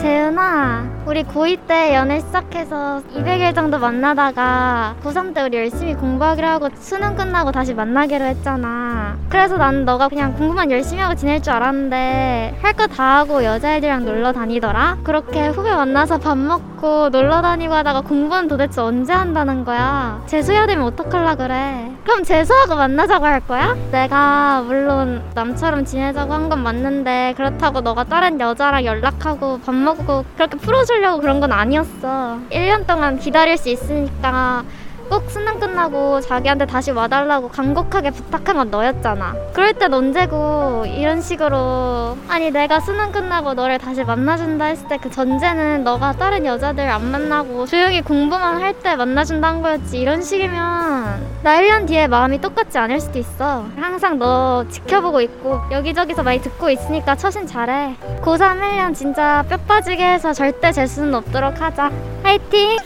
재은아, 우리 고2 때 연애 시작해서 200일 정도 만나다가 고3 때 우리 열심히 공부하기로 하고 수능 끝나고 다시 만나기로 했잖아. 그래서 난 너가 그냥 공부만 열심히 하고 지낼 줄 알았는데 할 거 다 하고 여자애들이랑 놀러 다니더라? 그렇게 후배 만나서 밥 먹고 놀러 다니고 하다가 공부는 도대체 언제 한다는 거야? 재수해야 되면 어떡할라 그래? 그럼 재수하고 만나자고 할 거야? 내가 물론 남처럼 지내자고 한 건 맞는데 그렇다고 너가 다른 여자랑 연락하고 밥 먹고 그렇게 풀어 주려고 그런 건 아니었어. 1년 동안 기다릴 수 있으니까 꼭 수능 끝나고 자기한테 다시 와달라고 간곡하게 부탁한 건 너였잖아. 그럴 땐 언제고 이런 식으로 아니 내가 수능 끝나고 너를 다시 만나준다 했을 때 그 전제는 너가 다른 여자들 안 만나고 조용히 공부만 할 때 만나준다는 거였지 이런 식이면 나 1년 뒤에 마음이 똑같지 않을 수도 있어. 항상 너 지켜보고 있고 여기저기서 많이 듣고 있으니까 처신 잘해. 고3 1년 진짜 뼈 빠지게 해서 절대 재수는 없도록 하자. 화이팅!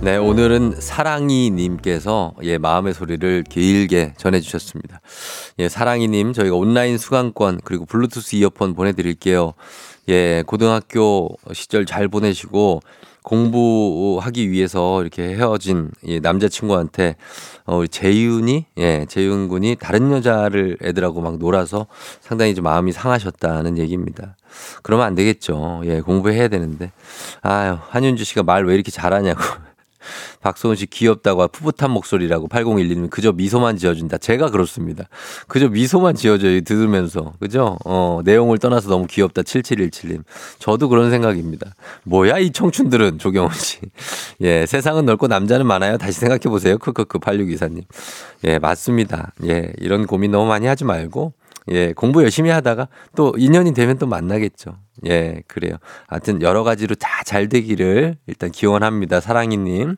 네, 오늘은 사랑이님께서 예, 마음의 소리를 길게 전해주셨습니다. 예, 사랑이님, 저희가 온라인 수강권 그리고 블루투스 이어폰 보내드릴게요. 예, 고등학교 시절 잘 보내시고 공부하기 위해서 이렇게 헤어진 이 남자친구한테 어, 재윤이, 예, 재윤 군이 다른 여자를 애들하고 막 놀아서 상당히 좀 마음이 상하셨다는 얘기입니다. 그러면 안 되겠죠. 예, 공부해야 되는데. 아유, 한윤주 씨가 말 왜 이렇게 잘하냐고. 박소은 씨 귀엽다고 푸풋한 목소리라고 8012님 그저 미소만 지어준다. 제가 그렇습니다. 그저 미소만 지어줘요. 들으면서. 그죠? 어, 내용을 떠나서 너무 귀엽다. 7717님. 저도 그런 생각입니다. 뭐야 이 청춘들은 조경훈 씨. [laughs] 예, 세상은 넓고 남자는 많아요. 다시 생각해 보세요. 크크크 8624님. 예, 맞습니다. 예, 이런 고민 너무 많이 하지 말고 예, 공부 열심히 하다가 또 인연이 되면 또 만나겠죠. 예, 그래요. 하여튼 여러 가지로 다 잘 되기를 일단 기원합니다. 사랑이님.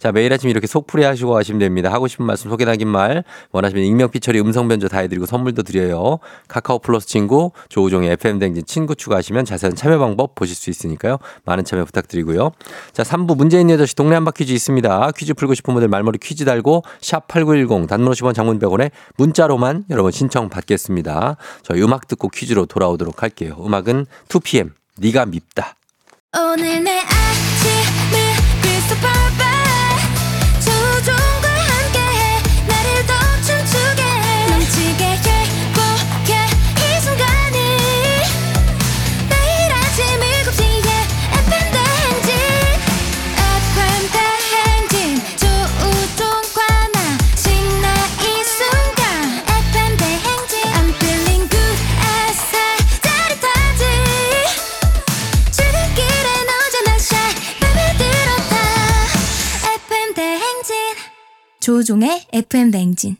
자, 매일 아침 이렇게 속풀이 하시고 가시면 됩니다. 하고 싶은 말씀 소개 담긴 말 원하시면 익명 피처리 음성 변조 다 해드리고 선물도 드려요. 카카오 플러스 친구 조우종의 FM 댕진 친구 추가하시면 자세한 참여 방법 보실 수 있으니까요. 많은 참여 부탁드리고요. 자, 3부 문제 있는 8시 동네 한바 퀴즈 있습니다. 퀴즈 풀고 싶은 분들 말머리 퀴즈 달고 샵8910 단문 50원 장문 100원에 문자로만 여러분 신청 받겠습니다. 저희 음악 듣고 퀴즈로 돌아오도록 할게요. 음악은 2PM 네가 밉다. 조종의 FM 대행진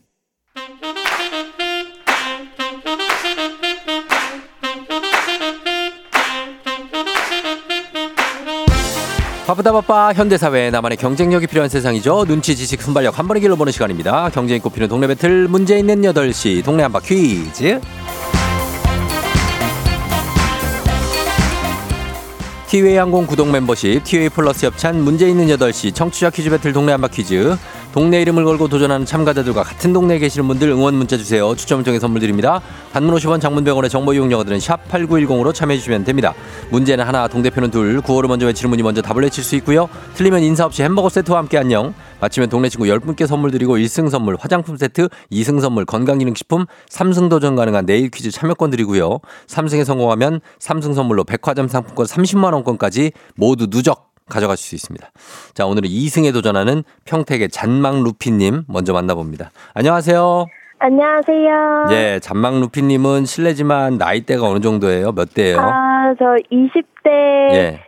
바쁘다 바빠 현대사회 나만의 경쟁력이 필요한 세상이죠. 눈치 지식 순발력 한 번에 길러보는 시간입니다. 경쟁이 꼽히는 동네 배틀 문제 있는 8시 동네 한바 퀴즈. 티웨이 항공 구독 멤버십 티웨이 플러스 협찬 문제 있는 8시 청취자 퀴즈 배틀 동네 한바 퀴즈 동네 이름을 걸고 도전하는 참가자들과 같은 동네에 계시는 분들 응원 문자 주세요. 추첨을 통해 선물 드립니다. 단문 50원 장문 100원의 정보 이용료들은 샵 8910으로 참여해 주시면 됩니다. 문제는 하나 동대표는 둘 구호를 먼저 외치는 분이 먼저 답을 외칠 수 있고요. 틀리면 인사 없이 햄버거 세트와 함께 안녕. 마치면 동네 친구 10분께 선물 드리고 1승 선물 화장품 세트, 2승 선물 건강기능식품, 3승 도전 가능한 내일 퀴즈 참여권 드리고요. 3승에 성공하면 3승 선물로 백화점 상품권 30만 원권까지 모두 누적 가져가실 수 있습니다. 자, 오늘은 2승에 도전하는 평택의 잔망 루피님 먼저 만나봅니다. 안녕하세요. 안녕하세요. 예, 잔망 루피님은 실례지만 나이대가 어느 정도예요? 몇 대예요? 아, 저 20대. 예.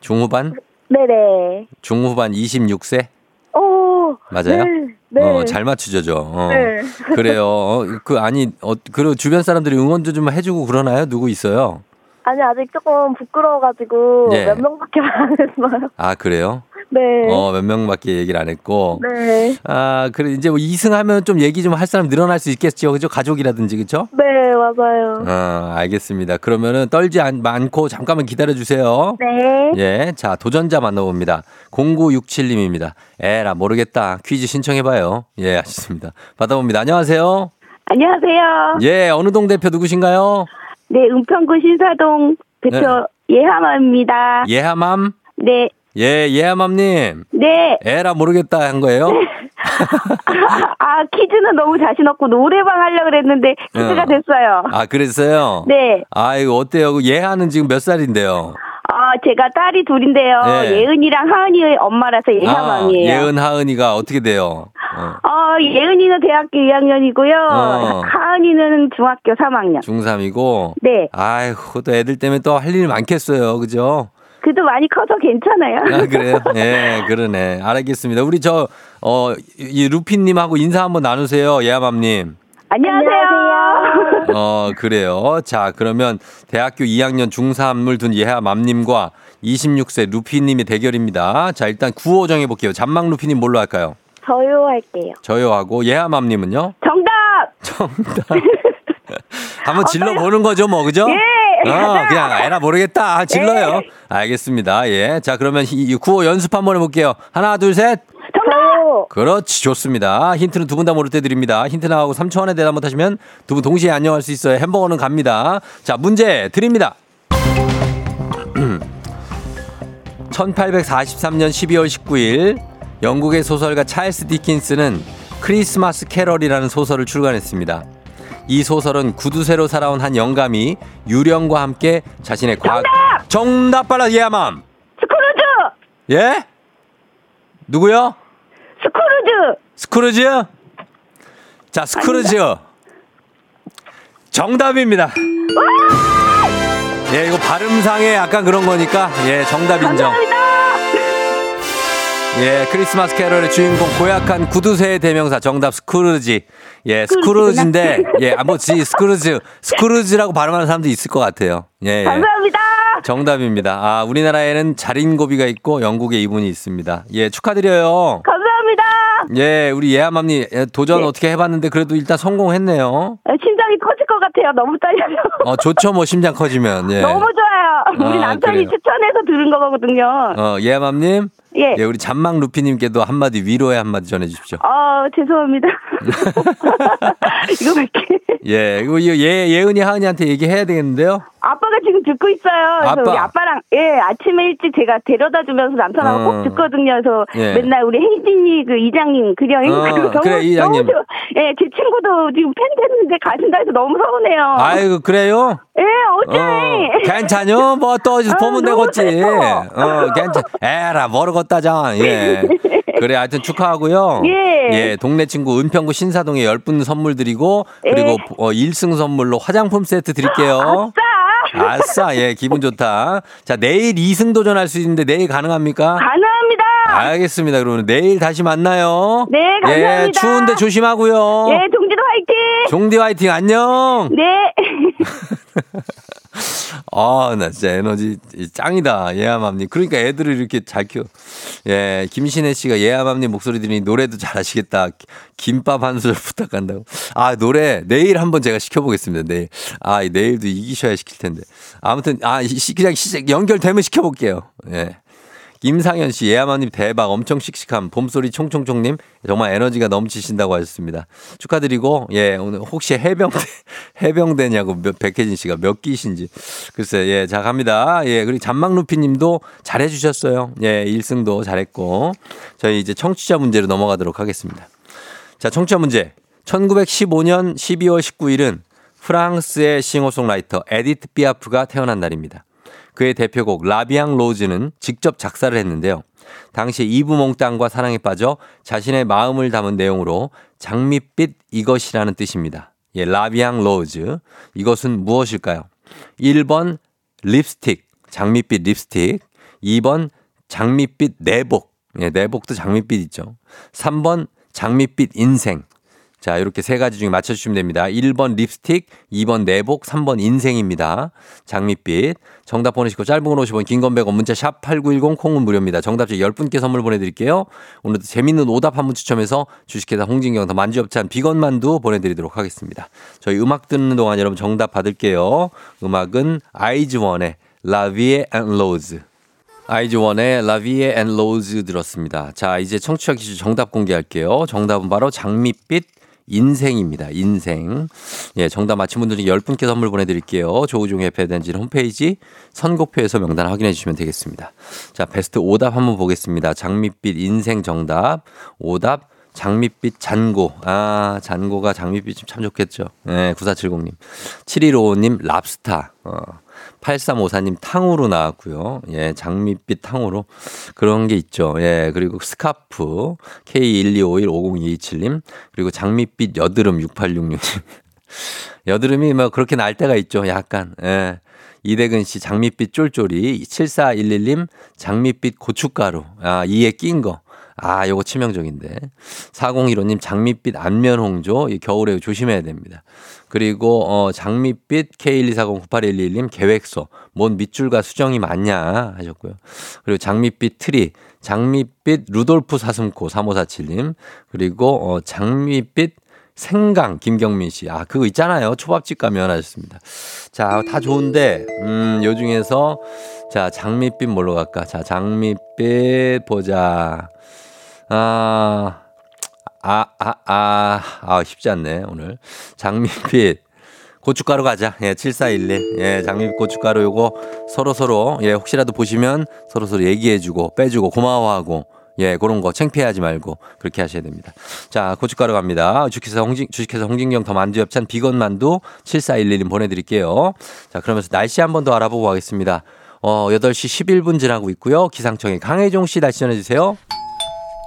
중후반? 네네. 중후반 26세? 오. 맞아요? 네. 네. 어, 잘 맞추죠, 저. 어. 네. 그래요. 어, 그, 아니, 어, 그, 주변 사람들이 응원도 좀 해주고 그러나요? 누구 있어요? 아니, 아직 조금 부끄러워가지고 예. 몇 명밖에 [laughs] 안 했어요. 아, 그래요? 네. 어, 몇 명밖에 얘기를 안 했고. 네. 아, 그래, 이제 뭐 2승 하면 좀 얘기 좀 할 사람 늘어날 수 있겠죠. 그죠? 가족이라든지, 그죠? 네, 맞아요. 어, 알겠습니다. 그러면은 떨지 않, 않고 잠깐만 기다려 주세요. 네. 예, 자, 도전자 만나 봅니다. 0967님입니다. 에라, 모르겠다. 퀴즈 신청해 봐요. 예, 하셨습니다. 받아봅니다. 안녕하세요. 안녕하세요. 예, 어느 동 대표 누구신가요? 네, 은평구 신사동 대표 예하마입니다. 예하맘? 네. 예, 예하맘님. 네. 에라, 모르겠다 한 거예요? [laughs] 아, 퀴즈는 너무 자신 없고 노래방 하려고 그랬는데 퀴즈가 어. 됐어요. 아, 그랬어요? 네. 아이고, 어때요? 그 예하는 지금 몇 살인데요? 아, 제가 딸이 둘인데요. 네. 예은이랑 하은이의 엄마라서 예하맘이에요. 아, 예은, 하은이가 어떻게 돼요? 어, 어, 예은이는 대학교 2학년이고요. 어. 하은이는 중학교 3학년. 중3이고. 네. 아이고, 또 애들 때문에 또 할 일 많겠어요. 그죠? 그래도 많이 커서 괜찮아요. 아, 그래요? 예, 그러네. 알겠습니다. 우리 저, 어, 이 루피님하고 인사 한번 나누세요. 예아맘님. 안녕하세요. 어, 그래요. 자, 그러면 대학교 2학년 중3을 둔 예아맘님과 26세 루피님의 대결입니다. 자, 일단 구호 정해볼게요. 잔망 루피님 뭘로 할까요? 저요 할게요. 저요 하고 예아맘님은요? 정답! 정답. [laughs] 한번 질러 보는 거죠, 뭐, 그죠? 예! 어! 그냥 에라 모르겠다. 아, 질러요. 알겠습니다. 예. 자, 그러면 이, 이 구호 연습 한번 해볼게요. 하나, 둘, 셋. 정답! 그렇지, 좋습니다. 힌트는 두 분 다 모를 때 드립니다. 힌트 나가고 3초 안에 대답 못하시면 두 분 동시에 안녕할 수 있어요. 햄버거는 갑니다. 자, 문제 드립니다. 1843년 12월 19일 영국의 소설가 찰스 디킨스는 크리스마스 캐럴이라는 소설을 출간했습니다. 이 소설은 구두쇠로 살아온 한 영감이 유령과 함께 자신의 과 정답! 빨라 예맘. 스크루즈! 예? 누구요? 스크루즈! 스크루즈? 자 스크루즈. 정답입니다. 예 이거 발음상에 약간 그런 거니까 예 정답 인정. 감사합니다! 예, 크리스마스 캐럴의 주인공 고약한 구두쇠의 대명사 정답 스크루지. 예, 스크루지인데 예, 아, 뭐지 스크루즈, 스크루지라고 발음하는 사람도 있을 것 같아요. 예, 예. 감사합니다! 정답입니다. 아, 우리나라에는 자린고비가 있고 영국에 이분이 있습니다. 예, 축하드려요. 감사합니다! 예, 우리 예아맘님 예, 도전 네. 어떻게 해봤는데 그래도 일단 성공했네요. 아, 것 같아요. 너무 떨려요. 어, 좋죠, 뭐 심장 커지면. 예. 너무 좋아요. 우리 아, 남편이 그래요. 추천해서 들은 거거든요. 어, 예아맘님. 예. 예, 우리 잔망 루피님께도 한마디 위로의 한마디 전해주십시오. 어, 죄송합니다. [laughs] [laughs] 이거 몇개 예, 이거 이거 예, 예은이 하은이한테 얘기해야 되겠는데요? 아빠가 지금 듣고 있어요. 그래서 아빠. 우리 아빠랑 예 아침에 일찍 제가 데려다 주면서 남편하고 어. 꼭 듣거든요. 그래서 예. 맨날 우리 혜진이 그 이장님 그려 어, 너무 그래, 이장님. 너무 좋아. 예, 제 친구도 지금 팬 됐는데 가신다 해서 너무 서운해요. 아이고, 그래요? 예, 어, 어째? 괜찮요? 뭐또 아, 보면 되겠지. 어, 괜찮. 에라 모르겠다잖아. 예. [laughs] 그래, 하여튼 축하하고요. 예. 동네 친구 은평구 신사동에 10분 선물 드리고 그리고 예. 어, 1승 선물로 화장품 세트 드릴게요. 아싸! 아싸, 예, 기분 좋다. 자, 내일 2승 도전할 수 있는데 내일 가능합니까? 가능합니다. 알겠습니다. 그러면 내일 다시 만나요. 네, 감사합니다. 예, 추운데 조심하고요. 예, 동지도 화이팅! 종디 화이팅 안녕. 네. [laughs] 아, 나 진짜 에너지 짱이다. 예아맘님. 그러니까 애들을 이렇게 잘 키워. 예, 김신혜 씨가 예아맘님 목소리 들으니 노래도 잘하시겠다. 김밥 한 소절 [laughs] 부탁한다고. 아, 노래 내일 한번 제가 시켜보겠습니다. 내일. 아, 내일도 이기셔야 시킬 텐데. 아무튼, 아, 시- 그냥 시작, 연결되면 시켜볼게요. 예. 김상현 씨, 예아마님 대박, 엄청 씩씩함, 봄소리 총총총님, 정말 에너지가 넘치신다고 하셨습니다. 축하드리고, 예, 오늘 혹시 해병대, [laughs] 해병대냐고, 몇, 백혜진 씨가 몇 기신지. 글쎄, 예, 자, 갑니다. 예, 그리고 잔망루피 님도 잘해주셨어요. 예, 1승도 잘했고. 저희 이제 청취자 문제로 넘어가도록 하겠습니다. 자, 청취자 문제. 1915년 12월 19일은 프랑스의 싱어송라이터 에디트 피아프가 태어난 날입니다. 그의 대표곡 La Vie en rose는 직접 작사를 했는데요. 당시 이브몽땅과 사랑에 빠져 자신의 마음을 담은 내용으로 장밋빛 이것이라는 뜻입니다. 예, La Vie en rose. 이것은 무엇일까요? 1번 립스틱, 장밋빛 립스틱. 2번 장밋빛 내복. 예, 내복도 장밋빛 있죠. 3번 장밋빛 인생. 자, 이렇게 세 가지 중에 맞춰주시면 됩니다. 1번 립스틱, 2번 내복, 3번 인생입니다. 장밋빛. 정답 보내시고 짧은 건 50원, 긴건 100원, 문자 샵 8910, 콩은 무료입니다. 정답 중 10분께 선물 보내드릴게요. 오늘도 재밌는 오답 한 분 추첨해서 주식회사 홍진경 더 만주엽찬 비건만두 보내드리도록 하겠습니다. 저희 음악 듣는 동안 여러분 정답 받을게요. 음악은 아이즈원의 La Vie en Rose. 아이즈원의 La Vie en Rose 들었습니다. 자, 이제 청취자 퀴즈 정답 공개할게요. 정답은 바로 장밋빛 인생입니다. 인생. 예, 정답 맞힌 분들 중에 10분께 선물 보내드릴게요. 조우종의 배단진 홈페이지 선곡표에서 명단 확인해 주시면 되겠습니다. 자, 베스트 오답 한번 보겠습니다. 장밋빛 인생 정답. 오답. 장밋빛 잔고. 아, 잔고가 장밋빛이 참 좋겠죠. 예, 9470님. 7155님, 랍스타. 어. 8354님 탕후루 나왔고요. 예, 장밋빛 탕후루. 그런 게 있죠. 예, 그리고 스카프 K125150227님 그리고 장밋빛 여드름 6866님. [laughs] 여드름이 뭐 그렇게 날 때가 있죠. 약간. 예. 이대근 씨 장밋빛 쫄쫄이 7411님 장밋빛 고춧가루. 아, 이에 낀 거. 아, 요거 치명적인데. 4015님 장밋빛 안면홍조. 이 겨울에 조심해야 됩니다. 그리고 어 장밋빛 K124098111님 계획서. 뭔 밑줄과 수정이 많냐 하셨고요. 그리고 장밋빛 트리. 장밋빛 루돌프 사슴코 3547님. 그리고 어 장밋빛 생강 김경민 씨. 아, 그거 있잖아요. 초밥집 가면 하셨습니다. 자, 다 좋은데 음, 요 중에서 자, 장밋빛 뭘로 갈까? 자, 장밋빛 보자. 아, 아, 아, 아, 아, 쉽지 않네, 오늘. 장밋빛. 고춧가루 가자. 예, 7411. 예, 장미 고춧가루 요거 서로 서로 예, 혹시라도 보시면 서로 서로 얘기해 주고 빼주고 고마워하고 예, 그런 거 창피하지 말고 그렇게 하셔야 됩니다. 자, 고춧가루 갑니다. 주식회사 홍진, 주식회사 홍진경 더 만두 엽찬 비건 만두 7411님 보내드릴게요. 자, 그러면서 날씨 한 번 더 알아보고 가겠습니다. 어, 8시 11분 지나고 있고요. 기상청의 강혜종 씨 날씨 전해주세요.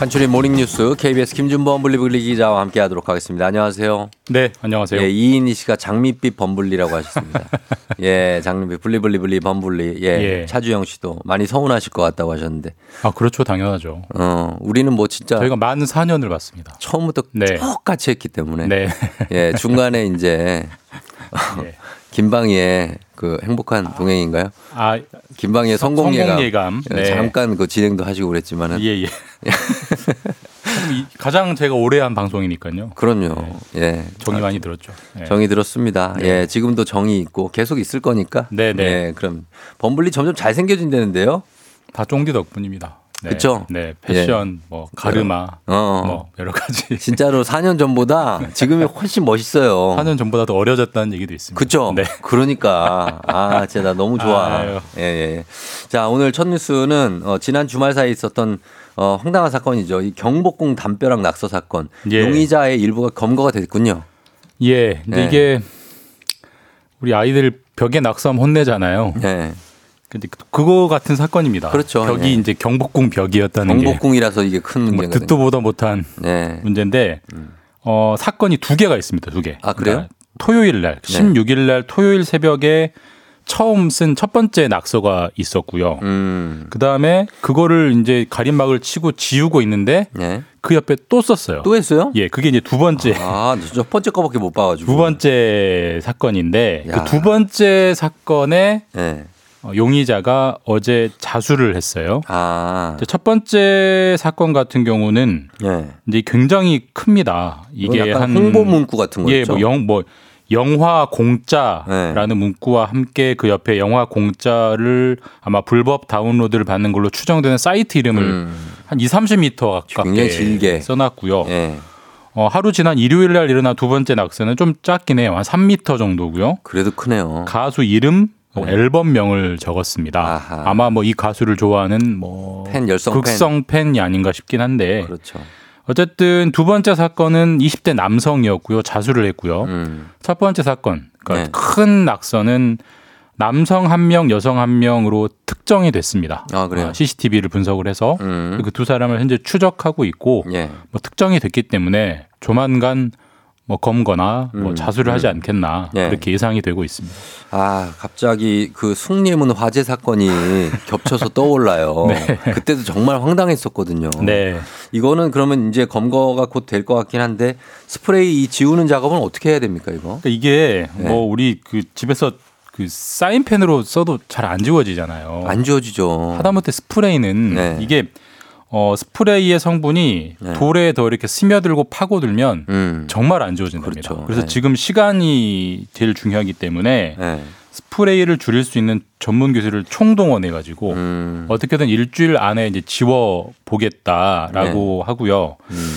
간추린 모닝뉴스 KBS 김준범 블리블리 기자와 함께 하도록 하겠습니다. 안녕하세요. 네, 안녕하세요. 예, 이인희 씨가 장밋빛 범블리라고 하셨습니다. [laughs] 예, 장밋빛 블리블리블리 범블리. 예, 예. 차주영 씨도 많이 서운하실 것 같다고 하셨는데. 아, 그렇죠. 당연하죠. 어, 우리는 뭐 진짜 저희가 만 4년을 봤습니다. 처음부터 네. 똑같이 했기 때문에. 네. 예, 중간에 이제 [laughs] 예. [laughs] 김방희의 그 행복한 동행인가요? 아, 김방희의 성공 예감. 예, 네. 잠깐 그 진행도 하시고 그랬지만은 예, 예. [laughs] 가장 제가 오래 한 방송이니까요. 그럼요. 예. 정이 많이 들었죠. 예. 정이 들었습니다. 네. 예, 지금도 정이 있고 계속 있을 거니까. 네, 네. 예, 그럼 범블리 점점 잘 생겨진다는데요. 다 쫑디 덕분입니다. 네. 그쵸? 네, 패션, 뭐 가르마, 어. 뭐 여러 가지. [laughs] 진짜로 4년 전보다 지금이 훨씬 멋있어요. 4년 전보다 더 어려졌다는 얘기도 있습니다. 그쵸? 네. 그러니까. 아, 진짜 나 너무 좋아. 아유. 예, 예. 자, 오늘 첫 뉴스는 어, 지난 주말 사이에 있었던 어, 황당한 사건이죠. 이 경복궁 담벼락 낙서 사건. 예. 용의자의 일부가 검거가 됐군요. 예, 근데 네. 이게 우리 아이들 벽에 낙서하면 혼내잖아요. 예. 근데 그- 그거 같은 사건입니다. 그렇죠. 벽이 예. 이제 경복궁 벽이었다는 게 경복궁이라서 이게 큰뭐 문제가 듣도 보다 못한 네. 문제인데 어, 사건이 두 개가 있습니다. 두 개. 아, 그래요? 그러니까 토요일 날, 네. 16일 날 토요일 새벽에 처음 쓴 첫 번째 낙서가 있었고요. 음. 그 다음에 그거를 이제 가림막을 치고 지우고 있는데 네. 그 옆에 또 썼어요. 또 했어요? 예, 그게 이제 두 번째. 아, 첫 번째 거밖에 못 봐가지고. 두 번째 사건인데 야. 그두 번째 사건에 네. 어, 용의자가 어제 자수를 했어요. 아. 첫 번째 사건 같은 경우는 네. 이제 굉장히 큽니다. 이게 약간 한 홍보 문구 같은 예, 거죠. 뭐 영, 뭐 영화 공짜라는 네. 문구와 함께 그 옆에 영화 공짜를 아마 불법 다운로드를 받는 걸로 추정되는 사이트 이름을 음. 한 2, 30m 가깝게. 써놨고요. 예. 어, 하루 지난 일요일 날 일어난 두 번째 낙서는 좀 작긴 해요. 한 3m 정도고요. 그래도 크네요. 가수 이름, 뭐 앨범명을 적었습니다. 네. 아하. 아마 뭐 이 가수를 좋아하는 뭐 팬, 열성 극성 팬 이 아닌가 싶긴 한데 그렇죠. 어쨌든 두 번째 사건은 20대 남성이었고요. 자수를 했고요. 음. 첫 번째 사건, 그러니까 네. 큰 낙서는 남성 한 명, 여성 한 명으로 특정이 됐습니다. 아, 그래요? CCTV를 분석을 해서 음. 그두 사람을 현재 추적하고 있고 예. 뭐 특정이 됐기 때문에 조만간 뭐 검거나 뭐 음, 자수를 하지 음. 않겠나 네. 그렇게 예상이 되고 있습니다. 아, 갑자기 그 숭례문 화재 사건이 [laughs] 겹쳐서 떠올라요. 그때도 정말 황당했었거든요. 네. 이거는 그러면 이제 검거가 곧 될 것 같긴 한데 스프레이 이 지우는 작업은 어떻게 해야 됩니까, 이거? 그러니까 이게 네. 뭐 우리 그 집에서 그 사인펜으로 써도 잘 안 지워지잖아요. 안 지워지죠. 하다못해 스프레이는 네. 이게 어 스프레이의 성분이 네. 돌에 더 이렇게 스며들고 파고들면 음. 정말 안 지워진답니다. 그렇죠. 그래서 네. 지금 시간이 제일 중요하기 때문에 네. 스프레이를 줄일 수 있는 전문 기술을 총동원해 가지고 음. 어떻게든 일주일 안에 이제 지워 보겠다라고 하고요. 네. 음.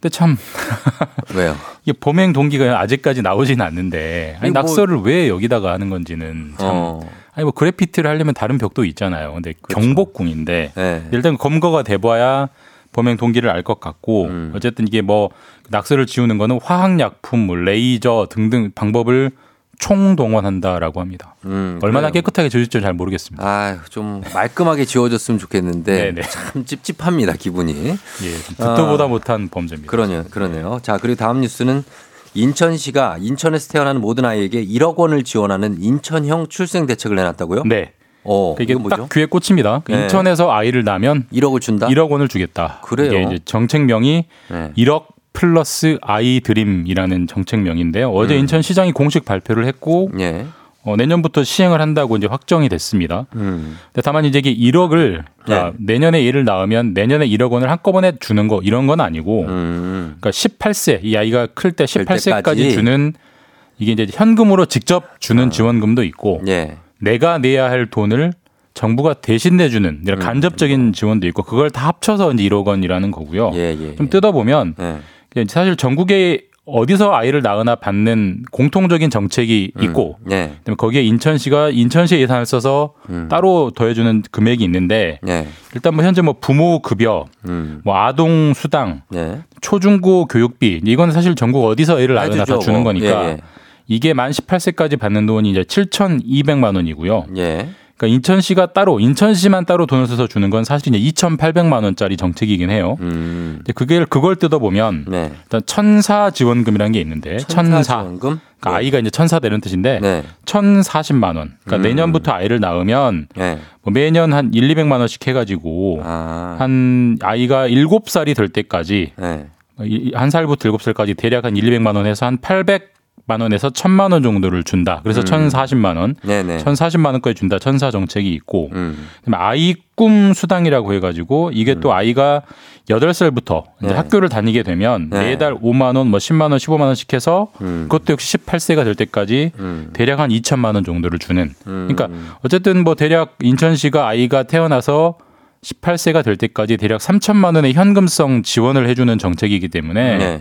근데 참 [laughs] 왜요? 이게 범행 동기가 아직까지 나오지는 않는데 아니, 이거 뭐- 낙서를 왜 여기다가 하는 건지는 참 어. 아니 뭐 그래피티를 하려면 다른 벽도 있잖아요. 근데 그렇죠. 경복궁인데 네. 일단 검거가 돼봐야 범행 동기를 알 것 같고 음. 어쨌든 이게 뭐 낙서를 지우는 거는 화학약품, 뭐 레이저 등등 방법을 총동원한다라고 합니다. 음, 얼마나 그래요. 깨끗하게 지워질지 잘 모르겠습니다. 아, 좀 말끔하게 지워졌으면 좋겠는데. [laughs] 참 찝찝합니다 기분이. 예, 좀 듣도 보다 못한 범죄입니다. 그러네요, 그러네요. 자 그리고 다음 뉴스는 인천시가 인천에서 태어나는 모든 아이에게 1억 원을 지원하는 인천형 출생 대책을 내놨다고요? 네, 어, 이게 뭐죠? 딱 귀에 꽂힙니다. 그 네. 인천에서 아이를 낳으면 1억을 준다? 1억 원을 주겠다. 그래요? 이게 이제 정책명이 네. 1억 플러스 아이 드림이라는 정책명인데요. 어제 음. 인천시장이 공식 발표를 했고 예. 어, 내년부터 시행을 한다고 이제 확정이 됐습니다. 음. 근데 다만 이제 이게 1억을 네. 내년에 얘를 낳으면 내년에 1억 원을 한꺼번에 주는 거 이런 건 아니고 음. 그러니까 18세 이 아이가 클때클 18세까지 때까지. 주는 이게 이제 현금으로 직접 주는 지원금도 있고 예. 내가 내야 할 돈을 정부가 대신 내주는 이런 음. 간접적인 지원도 있고 그걸 다 합쳐서 이제 1억 원이라는 거고요. 예, 예. 좀 뜯어보면 예. 사실 전국에 어디서 아이를 낳으나 받는 공통적인 정책이 있고 예. 그다음에 거기에 인천시가 인천시 예산을 써서 음. 따로 더해주는 금액이 있는데 예. 일단 뭐 현재 뭐 부모 급여, 음. 뭐 아동 수당, 예. 초중고 교육비 이건 사실 전국 어디서 애를 낳으나 해주죠, 다 주는 뭐. 거니까 예, 예. 이게 만 18세까지 받는 돈이 이제 7,200만 원이고요. 예. 그러니까 인천시가 따로 인천시만 따로 돈을 써서 주는 건 사실 이제 2,800만 원짜리 정책이긴 해요. 음. 근데 그게 그걸 뜯어 보면 네. 일단 천사 지원금이라는 게 있는데 천사, 지원금? 그러니까 아이가 이제 천사 되는 뜻인데 네. 1,040만 원. 그러니까 음. 내년부터 아이를 낳으면 네. 뭐 매년 한 1, 200만 원씩 해 가지고 아. 한 아이가 7살이 될 때까지 네. 이- 한 살부터 7살까지 대략 한 1, 200만 원에서 한 800 만 원에서 1000만 원 정도를 준다. 그래서 음. 1040만 원. 네네. 1040만 원까지 준다. 천사 정책이 있고. 음. 아이 꿈 수당이라고 해 가지고 이게 또 아이가 8살부터 이제 네. 학교를 다니게 되면 네. 매달 5만 원, 뭐 10만 원, 15만 원씩 해서 음. 그것도 역시 18세가 될 때까지 음. 대략 한 2천만 원 정도를 주는. 음. 그러니까 어쨌든 뭐 대략 인천시가 아이가 태어나서 18세가 될 때까지 대략 3천만 원의 현금성 지원을 해주는 정책이기 때문에 네.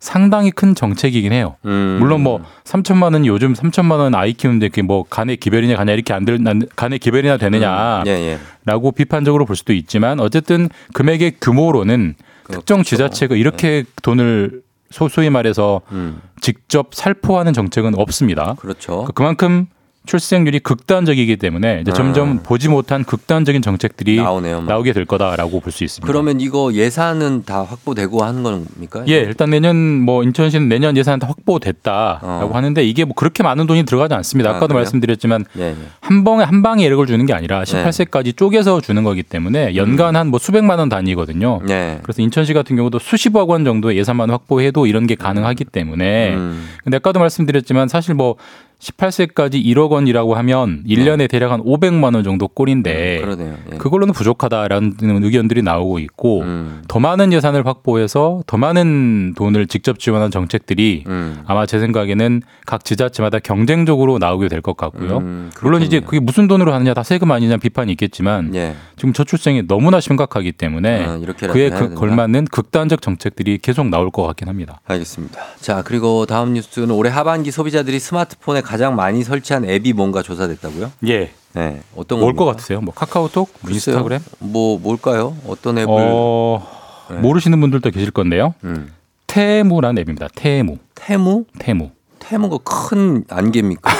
상당히 큰 정책이긴 해요. 음. 물론 뭐 3천만 원 요즘 3천만 원 아이 키우는데 그게 뭐 간의 기별이냐 가냐 이렇게 안 들, 안- 간의 기별이나 되느냐라고 예, 예. 비판적으로 볼 수도 있지만 어쨌든 금액의 규모로는 특정 그렇죠. 지자체가 이렇게 돈을 소, 소위 말해서 음. 직접 살포하는 정책은 없습니다. 그렇죠. 그- 그만큼 출생률이 극단적이기 때문에 이제 점점 보지 못한 극단적인 정책들이 아. 나오네요. 막. 나오게 될 거다라고 볼 수 있습니다. 그러면 이거 예산은 다 확보되고 하는 겁니까? 예, 일단 내년 뭐 인천시는 내년 예산 다 확보됐다라고 어. 하는데 이게 뭐 그렇게 많은 돈이 들어가지 않습니다. 아, 아까도 그래요? 말씀드렸지만 예, 예. 한 방에 한 방에 1억을 주는 게 아니라 네. 18세까지 쪼개서 주는 거기 때문에 연간 한 뭐 수백만 원 단위거든요. 네. 그래서 인천시 같은 경우도 수십억 원 정도의 예산만 확보해도 이런 게 가능하기 때문에 음. 근데 아까도 말씀드렸지만 사실 뭐 18세까지 1억 원이라고 하면 1년에 대략 한 500만 원 정도 꼴인데 음. 예. 그걸로는 부족하다라는 의견들이 나오고 있고 음. 더 많은 예산을 확보해서 더 많은 돈을 직접 지원한 정책들이 음. 아마 제 생각에는 각 지자체마다 경쟁적으로 나오게 될 것 같고요. 음, 물론 이제. 그게 무슨 돈으로 하느냐 다 세금 아니냐 비판이 있겠지만 예. 지금 저출생이 너무나 심각하기 때문에 아, 그에 그. 걸맞는 극단적 정책들이 계속 나올 것 같긴 합니다. 알겠습니다. 자, 그리고 다음 뉴스는 올해 하반기 소비자들이 스마트폰에 가장 많이 설치한 앱이 뭔가 조사됐다고요? 예. 네. 어떤 뭘 것? 같으세요? 뭐 카카오톡, 뭐 글쎄요. 인스타그램? 뭐 뭘까요? 어떤 앱을 어, 네. 모르시는 분들도 계실 건데요. 음. 테무라는 앱입니다. 테무. 테무? 테무. 테무가 큰 안개입니까?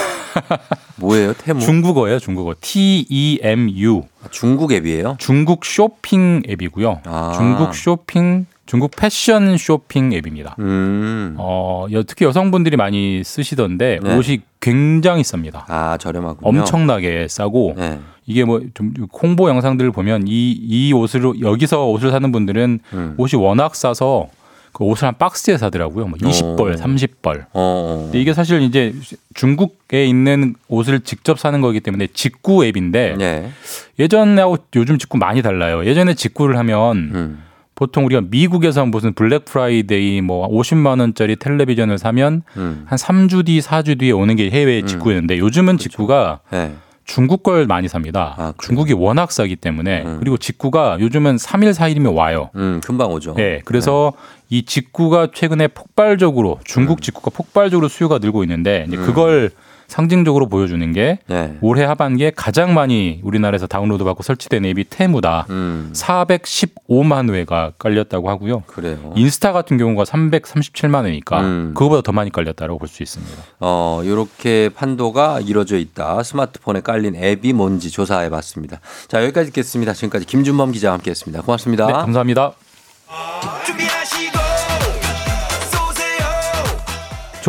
[laughs] 뭐예요? 테무? 중국어예요, 중국어. T E M U. 중국 앱이에요? 중국 쇼핑 앱이고요. 아. 중국 쇼핑, 중국 패션 쇼핑 앱입니다. 음. 어, 여- 특히 여성분들이 많이 쓰시던데 네. 옷이 굉장히 쌉니다. 아, 저렴하군요. 엄청나게 싸고 네. 이게 뭐 좀 홍보 영상들을 보면 이, 이 옷을 여기서 옷을 사는 분들은 음. 옷이 워낙 싸서 그 옷을 한 박스에 사더라고요. 뭐 20벌, 어. 30벌. 어. 근데 이게 사실 이제 중국에 있는 옷을 직접 사는 거기 때문에 직구 앱인데 네. 예전하고 요즘 직구 많이 달라요. 예전에 직구를 하면 음. 보통 우리가 미국에서 무슨 블랙 프라이데이 뭐 50만 원짜리 텔레비전을 사면 음. 한 3주 뒤, 4주 뒤에 오는 게 해외 직구였는데 요즘은 직구가 네. 중국 걸 많이 삽니다. 아? 중국이 워낙 싸기 때문에 음. 그리고 직구가 요즘은 3일, 4일이면 와요. 음, 금방 오죠. 네, 그래서 이 직구가 최근에 폭발적으로 중국 직구가 폭발적으로 수요가 늘고 있는데 음. 그걸 상징적으로 보여주는 게 네. 올해 하반기에 가장 많이 우리나라에서 다운로드 받고 설치된 앱이 테무다. 음. 415만 회가 깔렸다고 하고요. 그래요. 인스타 같은 경우가 337만 회니까 음. 그거보다 더 많이 깔렸다고 볼 수 있습니다. 어, 요렇게 판도가 이루어져 있다. 스마트폰에 깔린 앱이 뭔지 조사해 봤습니다. 자, 여기까지 듣겠습니다. 지금까지 김준범 기자와 함께 했습니다. 고맙습니다. 네, 감사합니다.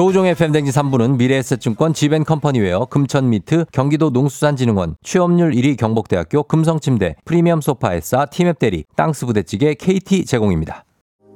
조우종의 팬댕지 3부는 미래에셋증권 지벤컴퍼니웨어 금천미트 경기도 농수산진흥원 취업률 1위 경북대학교 금성침대 프리미엄 소파에싸 티맵대리 땅스부대찌개 KT 제공입니다.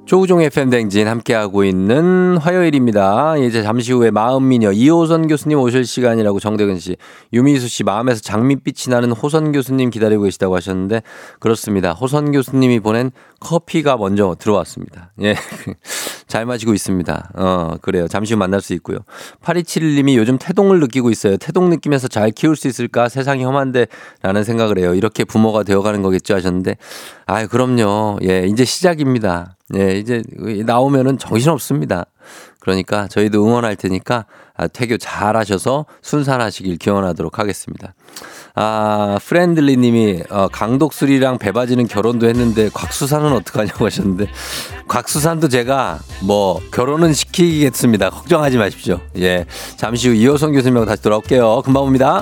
조우종의 팬댕진 함께하고 있는 화요일입니다. 이제 잠시 후에 마음미녀 이호선 교수님 오실 시간이라고 정대근 씨, 유미수 씨 마음에서 장밋빛이 나는 호선 교수님 기다리고 계시다고 하셨는데 그렇습니다. 호선 교수님이 보낸 커피가 먼저 들어왔습니다. 예. [laughs] 잘 마시고 있습니다. 어, 그래요. 잠시 후 만날 수 있고요. 8271님이 요즘 태동을 느끼고 있어요. 태동 느끼면서 잘 키울 수 있을까? 세상이 험한데 라는 생각을 해요. 이렇게 부모가 되어가는 거겠죠 하셨는데 아, 그럼요. 예, 이제 시작입니다. 예, 이제 나오면은 정신없습니다. 그러니까 저희도 응원할 테니까 아, 태교 잘 하셔서 순산하시길 기원하도록 하겠습니다. 아, 프렌들리 님이 어, 강독술이랑 배바지는 결혼도 했는데 곽수산은 어떡하냐고 하셨는데 곽수산도 제가 뭐 결혼은 시키겠습니다. 걱정하지 마십시오. 예. 잠시 후 이호성 교수님하고 다시 돌아올게요. 금방 옵니다.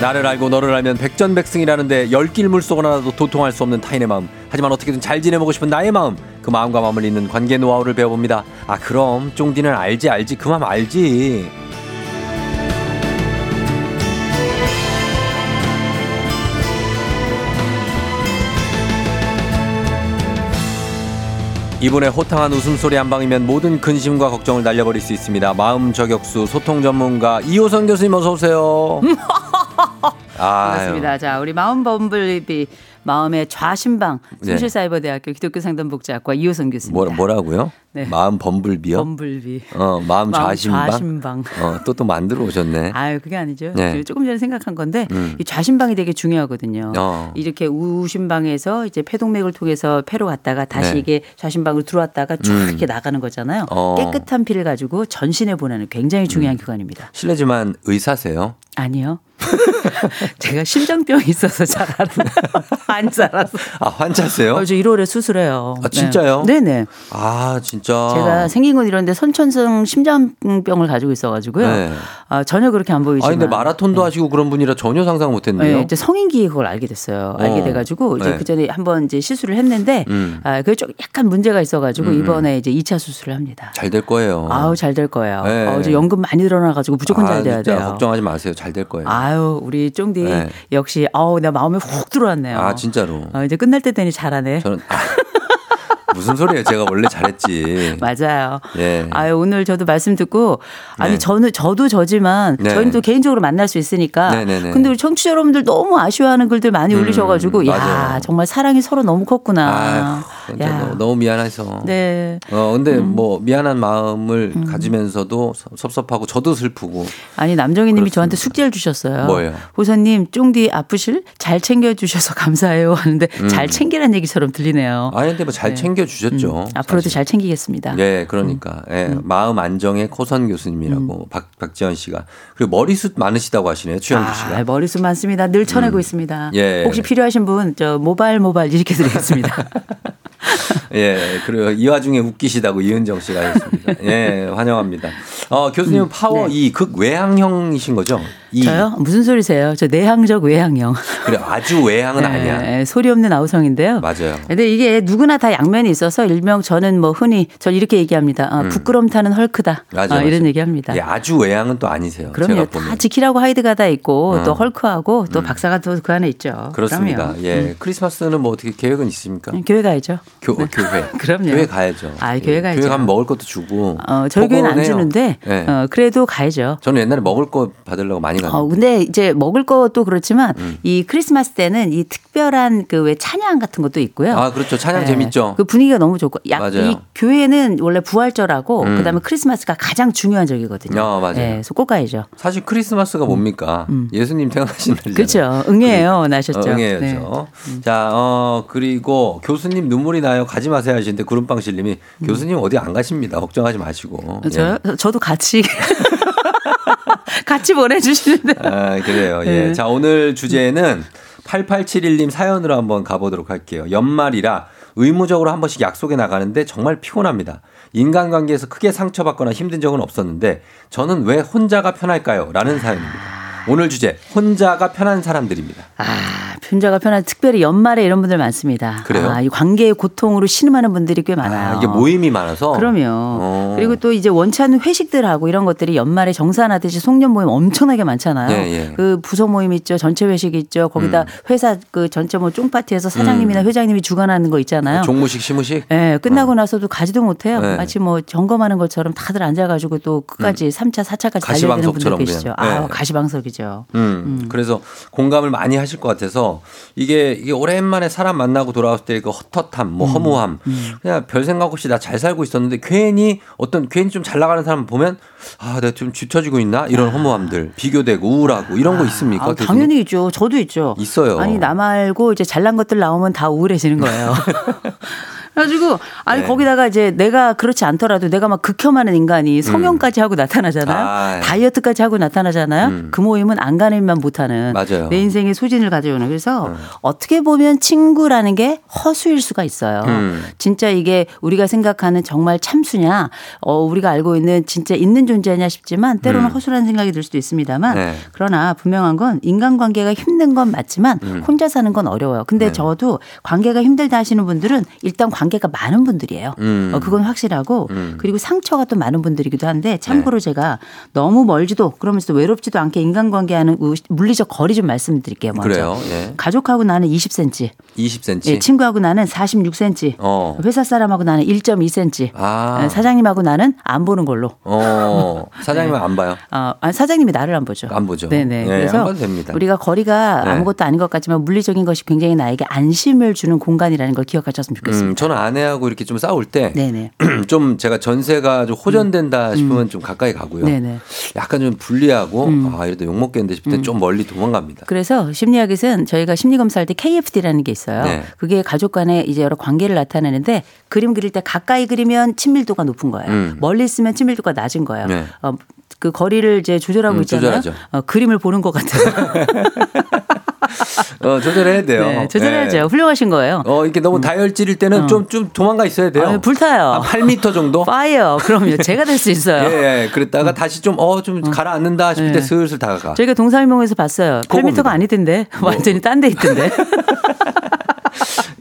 나를 알고 너를 알면 백전백승이라는데 열길 물속 하나도 도통할 수 없는 타인의 마음. 하지만 어떻게든 잘 지내보고 싶은 나의 마음. 그 마음과 잇는 관계 노하우를 배워봅니다. 아 그럼 쫑디는 알지 알지. 그 마음 알지. 이분의 호탕한 웃음소리 한 방이면 모든 근심과 걱정을 날려버릴 수 있습니다. 마음 저격수 소통 전문가 이호선 교수님 어서 오세요. [laughs] [laughs] 아유, 반갑습니다. 자, 우리 마음 범블비 마음의 좌심방 네. 순실사이버대학교 기독교 상담복지학과 이호선 교수님. 뭐, 뭐라고요? 네. 마음 범블비요? 범블비. 어, 마음 좌심방. 좌심방. 어, 또 또 만들어 오셨네. 아유 그게 아니죠. 네. 저 조금 전에 생각한 건데 음. 이 좌심방이 되게 중요하거든요. 어. 이렇게 우심방에서 이제 폐동맥을 통해서 폐로 갔다가 다시 네. 이게 좌심방으로 들어왔다가 쭉 음. 이렇게 나가는 거잖아요. 어. 깨끗한 피를 가지고 전신에 보내는 굉장히 중요한 기관입니다. 실례지만 의사세요? 아니요. [laughs] 제가 심장병이 있어서 잘 알아요. [laughs] 환자라서. 아, 환자세요? 어, 저 1월에 수술해요. 아, 진짜요? 네. 네네. 아, 진짜. 제가 생긴 건 이런데 선천성 심장병을 가지고 있어가지고요. 네. 아, 전혀 그렇게 안 아, 보이지만. 근데 마라톤도 하시고 그런 분이라 전혀 상상 못 네, 했네요. 이제 성인기에 그걸 알게 됐어요. 알게 어. 돼가지고 이제 네. 그 전에 한번 이제 시술을 했는데 음. 아, 그게 좀 약간 문제가 있어가지고 음. 이번에 이제 2차 수술을 합니다. 잘 될 거예요. 아우 잘 될 거예요. 네. 어, 이제 연금 많이 들어나가지고 무조건 아, 잘 돼야 돼요. 걱정하지 마세요. 잘 될 거예요. 아유 우리 쫑디 네. 역시 아우 내 마음에 훅 들어왔네요. 아, 진짜로. 어, 이제 끝날 때 되니 잘하네. 저는 아, [laughs] 무슨 소리예요? 제가 원래 잘했지. [laughs] 맞아요. 예. 아유 오늘 저도 말씀 듣고 아니 네. 저는 저도 저지만 네. 저희는 또 개인적으로 만날 수 있으니까 네네네. 근데 우리 청취자 여러분들 너무 아쉬워하는 글들 많이 음, 올리셔가지고 야 맞아요. 정말 사랑이 서로 너무 컸구나. 아, 진짜 야. 너무, 너무 미안해서. 네. 어, 근데 뭐 미안한 마음을 가지면서도 섭- 섭섭하고 저도 슬프고. 아니 남정희님이. 저한테 숙제를 주셨어요. 뭐예요? 호선님 쫑디 아프실 잘 챙겨 주셔서 [laughs] 감사해요 하는데 잘 챙기란 얘기처럼 들리네요. 아니 근데 뭐잘 네. 챙겨 주셨죠. 음, 앞으로도 잘 챙기겠습니다. 예, 그러니까. 예, 마음 안정의 코선 교수님이라고 박, 박지현 씨가. 그리고 머리숱 많으시다고 하시네요. 추현주 씨가. 아, 머리숱 많습니다. 늘 쳐내고 있습니다. 예. 혹시 필요하신 분, 저 모발 모발 이렇게 드리겠습니다. [laughs] 예, 그리고 이 와중에 웃기시다고 이은정 씨가 하셨습니다. 예, 환영합니다. 어, 교수님은 파워 네. 이 극외향형이신 거죠? 이. 저요? 무슨 소리세요? 저 내향적 외향형. 그래, 아주 외향은 아니야. 네, 소리 없는 아우성인데요. 맞아요. 근데 이게 누구나 다 양면이 있어서 일명 저는 뭐 흔히 전 이렇게 얘기합니다. 어, 부끄럼 타는 헐크다. 음. 맞아, 어, 이런 맞아. 얘기합니다. 예, 아주 외향은 또 아니세요. 그럼요. 다. 지키라고 하이드가 다 있고 어. 또 헐크하고 또 박사가 또 그 안에 있죠. 그렇습니다. 그럼요. 예, 크리스마스는 뭐 어떻게 계획은 있습니까? 음, 교회 가야죠. 교, 교회. [laughs] 그럼요. 교회 가야죠. 아, 교회 예, 가야죠. 교회 가면 먹을 것도 주고. 어, 저희 교회는 안. 주는데 예. 어, 그래도 가야죠. 저는 옛날에 먹을 거 받으려고 많이 시간. 어, 근데 이제 먹을 것도 그렇지만 음. 이 크리스마스 때는 이 특별한 그 왜 찬양 같은 것도 있고요. 아, 그렇죠. 찬양 네. 재밌죠. 그 분위기가 너무 좋고 약, 맞아요. 이 교회는 원래 부활절하고 음. 그다음에 크리스마스가 가장 중요한 절기거든요. 어, 맞아요. 네, 그래서 꼭 가야죠. 사실 크리스마스가 뭡니까? 예수님 태어나신. 음. 그렇죠. 응애예요. 나셨죠. 어, 응애였죠. 네. 음. 자, 어, 그리고 교수님 눈물이 나요. 가지 마세요 하시는데 구름빵실님이 교수님 어디 안 가십니다. 걱정하지 마시고. 음. 저요? 저도 같이 [laughs] 같이 보내주시는데. 예. 아, 그래요. 예. 네. 자, 오늘 주제는 8871님 사연으로 한번 가보도록 할게요. 연말이라 의무적으로 한 번씩 약속에 나가는데 정말 피곤합니다. 인간관계에서 크게 상처받거나 힘든 적은 없었는데 저는 왜 혼자가 편할까요? 라는 사연입니다. 오늘 주제 혼자가 편한 사람들입니다. 아, 편자가 편한 특별히 연말에 이런 분들 많습니다. 그래요? 아, 이 관계의 고통으로 신음하는 분들이 꽤 많아요. 아, 이게 모임이 많아서 그럼요. 어. 그리고 또 이제 원치 않는 회식들하고 이런 것들이 연말에 정산하듯이 송년 모임 엄청나게 많잖아요. 예, 예. 그 부서 모임 있죠. 전체 회식 있죠. 거기다 음. 회사 그 전체 뭐 쫑파티에서 사장님이나 회장님이 주관하는 거 있잖아요. 종무식 시무식 예, 끝나고 나서도 가지도 못해요. 네. 마치 뭐 점검하는 것처럼 다들 앉아가지고 또 끝까지 삼 3차, 4차까지 달려야 되는 분들 계시죠. 그냥. 아, 네. 가시방석이죠. 음, 그래서 공감을 많이 하실 것 같아서 이게 이게 오랜만에 사람 만나고 돌아왔을 때 그 헛헛함, 음. 뭐 허무함, 그냥 별 생각 없이 나 잘 살고 있었는데 괜히 어떤 괜히 좀 잘 나가는 사람 보면 아 내가 좀 뒤처지고 있나 이런 허무함들, 비교되고 우울하고 이런 거 있습니까? 아? 당연히 있죠. 저도 있죠. 있어요. 아니 나 말고 이제 잘난 것들 나오면 다 우울해지는 거예요. [laughs] 그래가지고 아니 네. 거기다가 이제 내가 그렇지 않더라도 내가 막 극혐하는 인간이 성형까지 하고 나타나잖아요. 음. 아. 다이어트까지 하고 나타나잖아요. 음. 그 모임은 안 가는 만 못하는 맞아요. 내 인생의 소진을 가져오는. 그래서 음. 어떻게 보면 친구라는 게 허수일 수가 있어요. 음. 진짜 이게 우리가 생각하는 정말 참수냐, 어, 우리가 알고 있는 진짜 있는 존재냐 싶지만 때로는 음. 허술한 생각이 들 수도 있습니다만 네. 그러나 분명한 건 인간관계가 힘든 건 맞지만 음. 혼자 사는 건 어려워요. 근데 네. 저도 관계가 힘들다 하시는 분들은 일단 관 계가 많은 분들이에요. 음. 어, 그건 확실하고 음. 네. 그리고 상처가 또 많은 분들이기도 한데 참고로 제가 너무 멀지도 그러면서 외롭지도 않게 인간관계하는 우- 물리적 거리 좀 말씀드릴게요. 먼저. 그래요. 예. 가족하고 나는 20cm, 20cm. 예, 친구하고 나는 46cm, 어. 회사 사람하고 나는 1.2cm, 아. 예, 사장님하고 나는 안 보는 걸로. 어. [laughs] 사장님은 안 봐요. 어, 아니, 사장님이 나를 안 보죠. 안 보죠. 네네. 예, 그래서. 우리가 거리가 네. 아무것도 아닌 것 같지만 물리적인 것이 굉장히 나에게 안심을 주는 공간이라는 걸 기억하셨으면 좋겠습니다. 음, 저는 아내하고 이렇게 좀 싸울 때. [clears throat] 좀 제가 전세가 좀 호전된다 싶으면 좀 가까이 가고요. 음. 네네. 음. 약간 좀 불리하고 아 이러다 욕 먹겠는데 싶을 때좀 멀리 도망갑니다. 그래서 심리학에서는 저희가 심리 검사할 때 KFD라는 게 있어요. 네. 그게 가족 간의 이제 여러 관계를 나타내는데 그림 그릴 때 가까이 그리면 친밀도가 높은 거예요. 음. 멀리 있으면 친밀도가 낮은 거예요. 네. 어, 그 거리를 이제 조절하고 음, 있잖아요. 어, 그림을 보는 것 같아요. [laughs] 어, 조절해야 돼요. 네, 조절해야죠. 네. 훌륭하신 거예요. 어 이렇게 너무 다혈질일 때는 좀좀 도망가 있어야 돼요. 아, 불타요. 한 8m 정도. 파이어. 그럼요. 제가 될 수 있어요. 예, 예. 그랬다가 다시 좀, 어, 좀 가라앉는다 싶을 때 네. 슬슬 다가가. 저희가 동사일몽에서 봤어요. 그겁니다. 8m가 아니던데. [laughs] 완전히 딴 데 있던데. [laughs]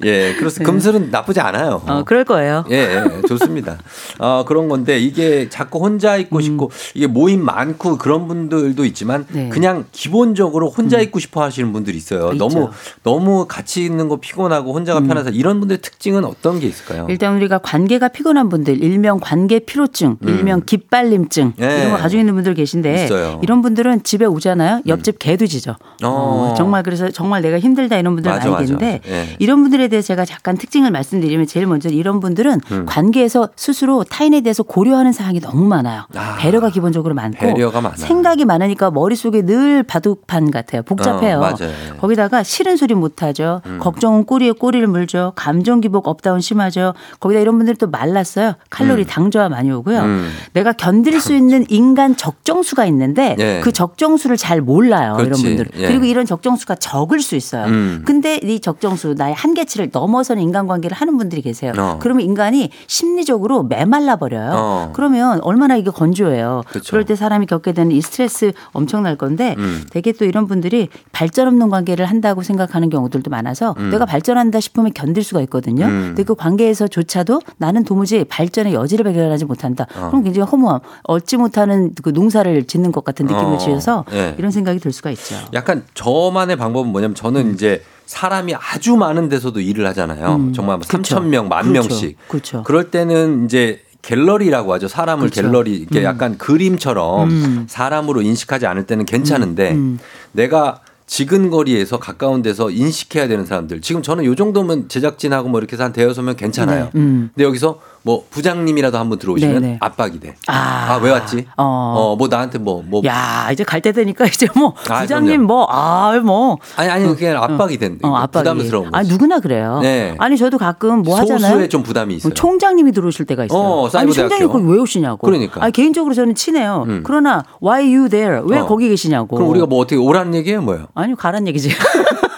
예, 그래서 금슬은 나쁘지 않아요. 네. 어, 그럴 거예요. 예, 예, 좋습니다. 어, 그런 건데 이게 자꾸 혼자 있고 싶고 이게 모임 많고 그런 분들도 있지만 음. 네. 음. 그냥 기본적으로 혼자 있고 싶어 하시는 분들이 있어요. 있죠. 음. 너무 너무 같이 있는 거 피곤하고 혼자가 편해서 이런 분들의 특징은 어떤 게 있을까요? 일단 우리가 관계가 피곤한 분들, 일명 관계 피로증, 일명 깃발림증 음. 예. 이런 거 가지고 있는 분들 계신데 있어요. 음. 이런 분들은 집에 오잖아요. 옆집 개도 짖어. 어. 정말 그래서 정말 내가 힘들다 이런 분들 맞아, 많이 계신데 맞아. 예. 이런 분들에 대해서 제가 잠깐 특징을 말씀드리면 제일 먼저 이런 분들은 음. 관계에서 스스로 타인에 대해서 고려하는 사항이 너무 많아요. 아. 배려가 기본적으로 많고 배려가. 생각이 많으니까 머릿속에 늘 바둑판 같아요. 복잡해요. 어. 음. 거기다가 싫은 소리 못하죠. 걱정은 꼬리에 꼬리를 물죠. 감정 기복 up down 심하죠. 거기다 이런 분들이 또 말랐어요. 칼로리 당저하 많이 오고요. 음. 내가 견딜 수 있는 인간 적정수가 있는데 예. 그 적정수를 잘 몰라요. 그렇지. 이런 분들은. 예. 그리고 이런 적정수가 적을 수 있어요. 음. 근데 이 적정수 나의 한계치를 넘어서는 인간관계를 하는 분들이 계세요. 어. 그러면 인간이 심리적으로 메말라 버려요. 어. 그러면 얼마나 이게 건조해요. 그쵸. 그럴 때 사람이 겪게 되는 이 스트레스 엄청날 건데 음. 되게 또 이런 분들이 발전 없는 관계를 한다고 생각하는 경우들도 많아서 내가 발전한다 싶으면 견딜 수가 있거든요. 음. 근데 그 관계에서조차도 나는 도무지 발전의 여지를 발견하지 못한다. 어. 그럼 굉장히 허무함, 얻지 못하는 그 농사를 짓는 것 같은 느낌을 어. 지어서 예. 이런 생각이 들 수가 있죠. 약간 저만의 방법은 뭐냐면 저는 음. 이제 사람이 아주 많은 데서도 일을 하잖아요. 음. 정말 뭐 그쵸. 3천 명, 만 그렇죠. 명씩. 그렇죠. 럴 때는 이제 갤러리라고 하죠. 사람을 그렇죠. 갤러리 이게 음. 약간 그림처럼 음. 사람으로 인식하지 않을 때는 괜찮은데 음. 내가 지근 거리에서 가까운 데서 인식해야 되는 사람들. 지금 저는 요 정도면 제작진하고 뭐 이렇게 해서 한 대여섯 명 괜찮아요. 네. 음. 근데 여기서 뭐 부장님이라도 한분 들어오시면 네네. 압박이 돼. 아. 아왜 왔지? 어. 어뭐 나한테 뭐뭐 야 이제 갈 때 되니까 이제 뭐 아, 부장님. 뭐아 뭐 아니 아니 그게 아니라 압박이 된다. 어, 압박이. 부담스러운 거지. 아 누구나 그래요. 네. 아니 저도 가끔 뭐 하잖아요. 소수의 좀 부담이 있어요. 뭐 총장님이 들어오실 때가 있어요. 어, 아니 총장님. 거기 왜 오시냐고. 그러니까. 아니 개인적으로 저는 친해요. 음. 그러나 why you there? 왜 어. 거기 계시냐고. 그럼 우리가 뭐 어떻게 오라는 얘기예요, 뭐예요? 아니요 가란 얘기지. [laughs]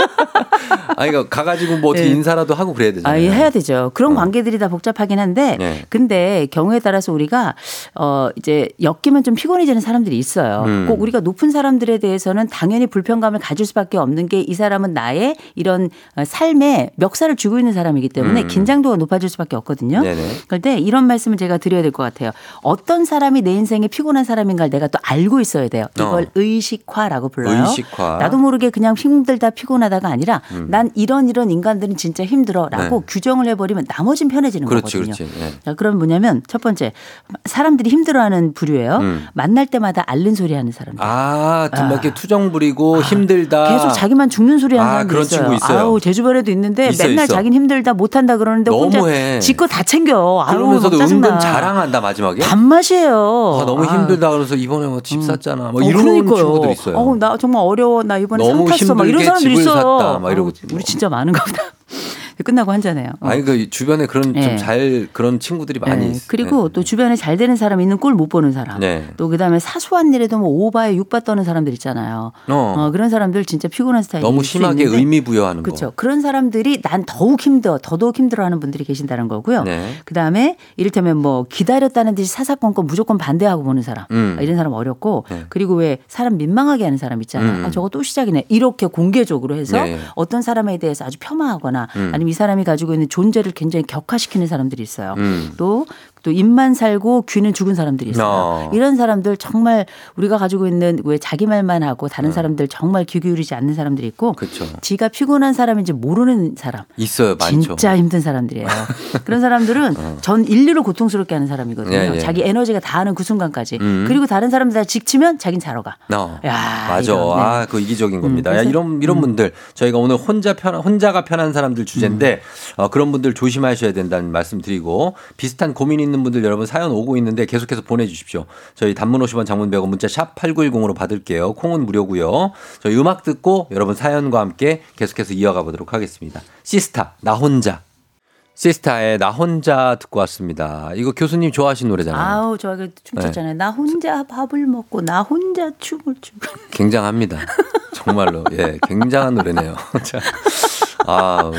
아니 그러니까 가가지고 뭐 어떻게 네. 인사라도 하고 그래야 되잖아요. 아, 예, 해야 되죠. 그런 어. 관계들이 다 복잡하긴 한데, 네. 근데 경우에 따라서 우리가 어 이제 엮이면 좀 피곤해지는 사람들이 있어요. 음. 꼭 우리가 높은 사람들에 대해서는 당연히 불편감을 가질 수밖에 없는 게 이 사람은 나의 이런 어, 삶에 멱살을 쥐고 있는 사람이기 때문에 음. 긴장도가 높아질 수밖에 없거든요. 네네. 그런데 이런 말씀을 제가 드려야 될 것 같아요. 어떤 사람이 내 인생에 피곤한 사람인가를 내가 또 알고 있어야 돼요. 이걸 어. 의식화라고 불러요. 의식화. 나도 모르게 그냥 힘들다 피곤하다가 아니라 음. 난 이런 이런 인간들은 진짜 힘들어라고 네. 규정을 해버리면 나머진 편해지는 그렇지, 거거든요. 그렇지. 네. 자, 그럼 뭐냐면 첫 번째 사람들이 힘들어하는 부류예요. 음. 만날 때마다 앓는 소리 하는 사람들. 아, 좀 아. 투정 부리고 힘들다. 계속 자기만 죽는 소리 하는 아, 사람들 그런 있어요. 친구 있어요. 아우 제 주변에도 있는데 있어, 맨날 있어. 자기는 힘들다 못한다 그러는데 혼자 너무해. 지거 다 챙겨. 아우, 그러면서도. 은근 자랑한다 마지막에. 단맛이에요. 아, 너무 아. 힘들다 그래서 이번에 뭐집 샀잖아. 뭐 어, 이런 그러니까요. 친구들 있어요. 어우, 나 정말 어려워. 나 이번에 상 탔어. 막 이런 사람들 있어요. 샀다. 막 이러고 어 우리 진짜 많은가 보다. 끝나고 한잔해요. 어. 아니 그 주변에 그런 네. 좀잘 그런 친구들이 많이 네. 그리고 또 주변에 잘 되는 사람 있는 꼴 못 보는 사람. 네. 또 그다음에 사소한 일에도 뭐 오바에 육바 떠는 사람들 있잖아요. 어. 어, 그런 사람들 진짜 피곤한 스타일이 너무 심하게 의미 부여하는 거. 그렇죠. 그런 사람들이 난 더욱 힘들어, 더더욱 힘들어하는 분들이 계신다는 거고요. 네. 그 다음에 이를테면 뭐 기다렸다는 듯이 사사건건 무조건 반대하고 보는 사람, 음. 아, 이런 사람 어렵고 네. 그리고 왜 사람 민망하게 하는 사람 있잖아요. 음. 아, 저거 또 시작이네. 이렇게 공개적으로 해서 네. 어떤 사람에 대해서 아주 폄하하거나 음. 아니면 이 사람이 가지고 있는 존재를 굉장히 격화시키는 사람들이 있어요. 음. 또, 또 입만 살고 귀는 죽은 사람들이 있어요. 어. 이런 사람들 정말 우리가 가지고 있는 왜 자기 말만 하고 음. 다른 사람들 정말 귀 기울이지 않는 사람들이 있고 그렇죠. 지가 피곤한 사람인지 모르는 사람. 있어요, 많죠. 진짜 힘든 사람들이에요. [laughs] 그런 사람들은 전 인류를 고통스럽게 하는 사람이거든요. 예, 예. 자기 에너지가 다하는 그 순간까지. 음. 그리고 다른 사람들 다 직치면 자긴 자러 가. 어. 야, 맞아. 이런, 네. 아, 그 이기적인 겁니다. 야, 그래서- 이런 이런 분들 저희가 오늘 혼자 편 혼자가 편한 사람들 주제인데 음. 어, 그런 분들 조심하셔야 된다는 말씀드리고 비슷한 고민 있는 분들 여러분 사연 오고 있는데 계속해서 보내주십시오. 저희 단문 50원, 장문 100원 문자 샵 #8910으로 받을게요. 콩은 무료고요. 저희 음악 듣고 여러분 사연과 함께 계속해서 이어가 보도록 하겠습니다. 시스타 나 혼자. 시스타의 나 혼자 듣고 왔습니다. 이거 교수님 좋아하시는 노래잖아요. 아우, 저그 춤췄잖아요. 나 혼자 밥을 먹고 나 혼자 춤을 추고. 굉장합니다. 정말로. 예, 굉장한 노래네요. [laughs] 자, 아,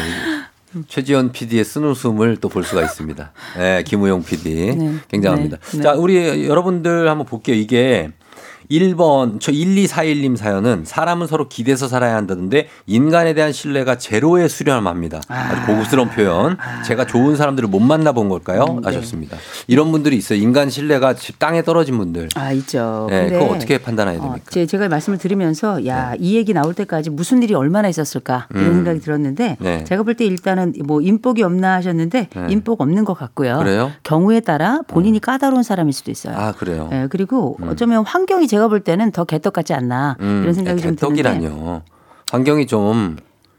최지연 PD의 쓴웃음을 또 볼 수가 있습니다. 예, 김우용 PD. 네. 굉장합니다. 네. 네. 자, 우리 여러분들 한번 볼게요. 이게 1번, 저 1241님 사연은 사람은 서로 기대서 살아야 한다던데 인간에 대한 신뢰가 제로에 수렴합니다. 아주 고급스러운 표현. 제가 좋은 사람들을 못 만나본 걸까요? 음, 네. 하셨습니다. 이런 분들이 있어요. 인간 신뢰가 집 땅에 떨어진 분들. 아, 있죠. 네, 그거 어떻게 판단해야 어, 됩니까? 제, 제가 말씀을 드리면서 야, 이 얘기 나올 때까지 무슨 일이 얼마나 있었을까 이런 음. 생각이 들었는데 네. 제가 볼 때 일단은 뭐 인복이 없나 하셨는데 네. 인복 없는 것 같고요. 그래요? 경우에 따라 본인이 까다로운 사람일 수도 있어요. 아, 그래요? 예, 그리고 어쩌면 환경이 제가 볼 때는 더 개떡 같지 않나 음, 이런 생각이 좀 드는데 개떡이라뇨. 환경이 좀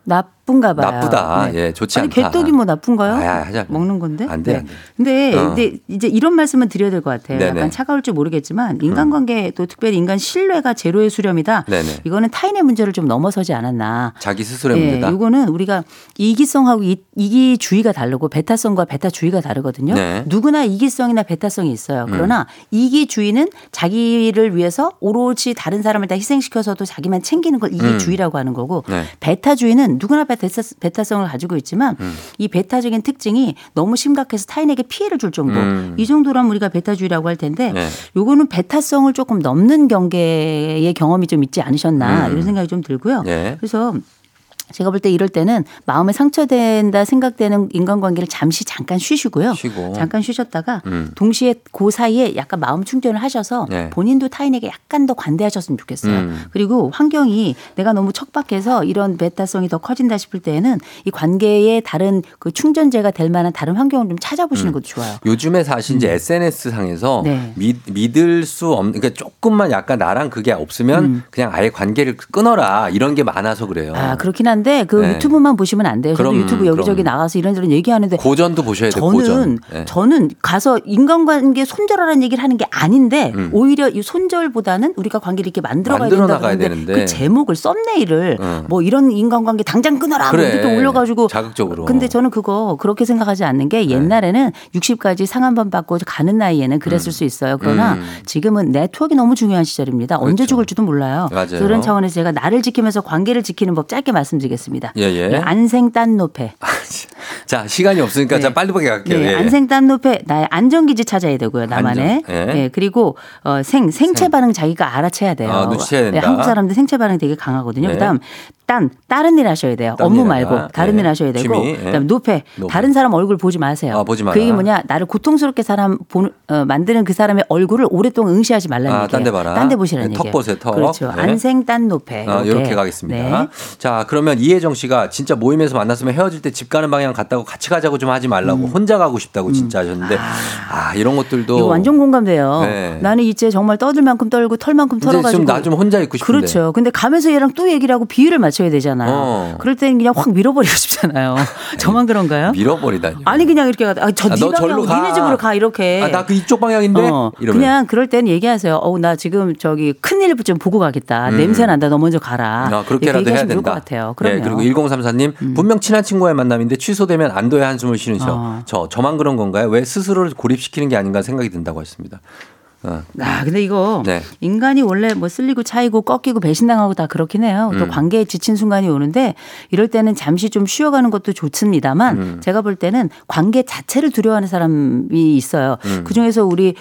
나 쁜가 봐요. 나쁘다. 예, 좋지 아니 않다. 개떡이 뭐 나쁜가요? 아, 하자. 먹는 건데. 안 돼, 네. 안 돼. 근데, 어. 근데 이제 이런 말씀은 드려야 될 것 같아요. 네네. 음. 약간 차가울지 모르겠지만 인간관계 또 특별히 인간 신뢰가 제로의 수렴이다. 네네. 이거는 타인의 문제를 좀 넘어서지 않았나. 자기 스스로의 문제다. 예, 이거는 우리가 이기성하고 이, 이기주의가 다르고 베타성과 베타주의가 다르거든요. 네. 누구나 이기성이나 베타성이 있어요. 음. 그러나 이기주의는 자기를 위해서 오롯이 다른 사람을 다 희생시켜서도 자기만 챙기는 걸 이기주의라고 하는 거고 네. 베타주의는 누구나 베타, 베타 성을 가지고 있지만 음. 이 베타적인 특징이 너무 심각해서 타인에게 피해를 줄 정도 음. 이 정도라면 우리가 베타주의라고 할 텐데 네. 요거는 베타성을 조금 넘는 경계의 경험이 좀 있지 않으셨나 음. 이런 생각이 좀 들고요. 네. 그래서 제가 볼 때 이럴 때는 마음에 상처된다 생각되는 인간관계를 잠시 잠깐 쉬시고요. 쉬고. 잠깐 쉬셨다가 음. 동시에 그 사이에 약간 마음 충전을 하셔서 네. 본인도 타인에게 약간 더 관대하셨으면 좋겠어요. 음. 그리고 환경이 내가 너무 척박해서 이런 베타성이 더 커진다 싶을 때에는 이 관계의 다른 그 충전재가 될 만한 다른 환경을 좀 찾아보시는 것도 좋아요. 요즘에 사실 이제 SNS 상에서 음. 네. 믿, 믿을 수 없는 그러니까 조금만 약간 나랑 그게 없으면 그냥 아예 관계를 끊어라 이런 게 많아서 그래요. 음. 아 그렇긴 한데 그 네. 유튜브만 보시면 안 돼요. 저도 그럼, 유튜브 여기저기 그럼. 나가서 이런저런 얘기하는데 고전도 보셔야 돼요. 저는 고전. 네. 저는 가서 인간관계 손절하라는 얘기를 하는 게 아닌데 음. 오히려 이 손절보다는 우리가 관계를 이렇게 만들어 가야 만들어 된다고 나가야 하는데. 그 제목을 썸네일을 응. 뭐 이런 인간관계 당장 끊어라 뭐 그래. 이렇게 또 올려 가지고 자극적으로. 근데 저는 그거 그렇게 생각하지 않는 게 옛날에는 60까지 상한번 받고 가는 나이에는 그랬을 수 있어요. 그러나 음. 지금은 네트워크가 너무 중요한 시절입니다. 언제 그렇죠. 죽을지도 몰라요. 맞아요. 그런 차원에서 제가 나를 지키면서 관계를 지키는 법 짧게 말씀드 리겠습니다. 예, 예. 네, 안생 딴 노페 자 시간이 없으니까 네. 자 빨리빨리 갈게요. 네, 예. 안생딴 노페 나의 안전기지 찾아야 되고요. 나만의. 안전, 예. 네, 그리고 어, 생 생체 생. 반응 자기가 알아채야 돼요. 아, 눈치채야 된다. 네, 한국 사람들 생체 반응 되게 강하거든요. 네. 그다음 딴 다른 일 하셔야 돼요. 딴 업무 일 말고 하다. 다른 예. 일 하셔야 되고. 취미, 예. 그다음 노페 노페. 다른 사람 얼굴 보지 마세요. 아, 보지. 그게 뭐냐 나를 고통스럽게 사람 보는, 어, 만드는 그 사람의 얼굴을 오랫동안 응시하지 말라는 아, 얘기예요. 딴데 봐라. 딴 데 보시라는 네, 얘기예요. 턱 보세요, 턱. 그렇죠. 네. 안생 딴 노페. 아, 이렇게 가겠습니다. 네. 자, 그러면 이혜정 씨가 진짜 모임에서 만났으면 헤어질 때 집 가는 방향 갔다고 같이 가자고 좀 하지 말라고 혼자 가고 싶다고 진짜 하셨는데 아, 이런 것들도 음. 이거 완전 공감돼요. 네. 나는 이제 정말 떠들 만큼 떨고 털 만큼 이제 털어가지고. 좀나좀 혼자 있고 싶은데. 그렇죠. 근데 가면서 얘랑 또 얘기를 하고 비율을 맞춰 야 되잖아요. 어. 그럴 때는 그냥 확 밀어버리고 싶잖아요. [laughs] 저만 그런가요? 밀어버리다니. 아니 그냥 이렇게 가. 아, 저 아, 네 방향 가. 니네 집으로 가 이렇게. 아, 나 그 이쪽 방향인데 어, 그냥 그럴 땐 얘기하세요. 어, 나 지금 저기 큰일 좀 보고 가겠다. 음. 냄새 난다. 너 먼저 가라. 아, 그렇게라도 해야 된다. 것 같아요. 그럼요. 음. 네, 그리고 1034님 분명 친한 친구와의 만남인데 취소되면 안도의 한숨을 쉬는 저. 어. 저 저만 그런 건가요? 왜 스스로를 고립시키는 게 아닌가 생각이 든다고 했습니다. 어. 아, 근데 이거 네. 인간이 원래 뭐 쓸리고 차이고 꺾이고 배신당하고 다 그렇긴 해요. 또 음. 관계에 지친 순간이 오는데 이럴 때는 잠시 좀 쉬어가는 것도 좋습니다만 음. 제가 볼 때는 관계 자체를 두려워하는 사람이 있어요. 음. 그 중에서 우리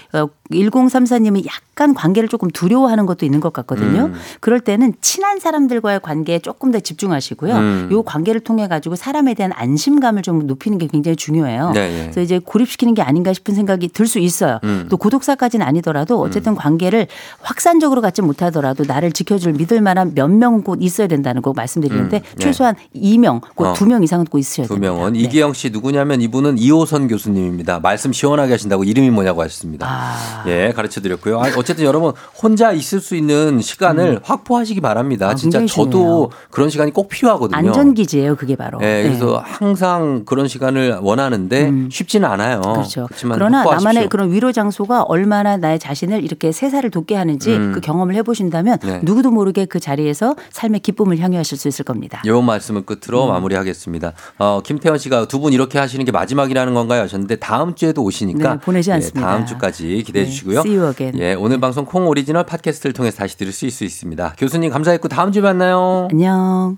1034님은 약간 관계를 조금 두려워하는 것도 있는 것 같거든요. 음. 그럴 때는 친한 사람들과의 관계에 조금 더 집중하시고요. 음. 요 관계를 통해 가지고 사람에 대한 안심감을 좀 높이는 게 굉장히 중요해요. 네, 네. 그래서 이제 고립시키는 게 아닌가 싶은 생각이 들 수 있어요. 음. 또 고독사까지는 아니 더라도 어쨌든 관계를 확산적으로 갖지 못하더라도 나를 지켜줄 믿을 만한 몇 명은 꼭 있어야 된다는 거 말씀드리는데 음, 네. 최소한 2명, 꼭 어. 2명 이상은 꼭 있으셔야 두 됩니다. 명은 네. 이기영 씨 누구냐면 이분은 이호선 교수님입니다. 말씀 시원하게 하신다고 이름이 뭐냐고 하셨습니다. 아. 예, 가르쳐 드렸고요. 아, 어쨌든 여러분 혼자 있을 수 있는 시간을 확보하시기 바랍니다. 음. 아, 진짜 저도. 그런 시간이 꼭 필요하거든요. 안전기지예요, 그게 바로. 예, 네. 그래서 항상 그런 시간을 원하는데 쉽지는 않아요. 그렇죠. 그렇지만 그러나 확보하십시오. 나만의 그런 위로 장소가 얼마나 나의 자신을 이렇게 새살을 돋게 하는지 음. 그 경험을 해보신다면 네. 누구도 모르게 그 자리에서 삶의 기쁨을 향유하실 수 있을 겁니다. 이 말씀을 끝으로 음. 마무리하겠습니다. 어, 김태원 씨가 두 분 이렇게 하시는 게 마지막이라는 건가요? 하셨는데 다음 주에도 오시니까 네, 보내지 예, 않습니다. 다음 주까지 기대해 네, 주시고요. see you again. 예, 오늘 방송 콩 오리지널 팟캐스트를 통해서 다시 들을 수 있습니다. 교수님 감사했고 다음 주에 만나요. 안녕.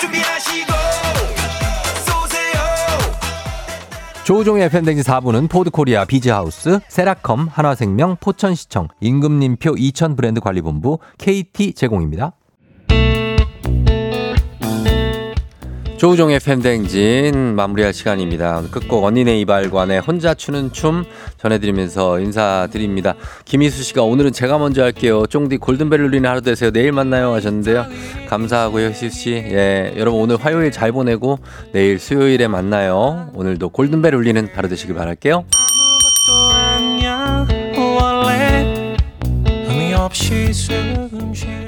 준비하시고 조우종의 팬데믹 4부는 포드코리아 비즈하우스, 세라컴, 한화생명, 포천시청, 임금님표 2000 브랜드 관리본부, KT 제공입니다. 조우종의 FM 댕진 마무리할 시간입니다. 끝곡 언니네 이발관의 혼자 추는 춤 전해드리면서 인사드립니다. 김희수 씨가 오늘은 제가 먼저 할게요. 쫑디 골든벨 울리는 하루 되세요. 내일 만나요 하셨는데요. 감사하고요, 희수 씨. 예, 여러분 오늘 화요일 잘 보내고 내일 수요일에 만나요. 오늘도 골든벨 울리는 하루 되시길 바랄게요. 의미 없이 숨 쉬어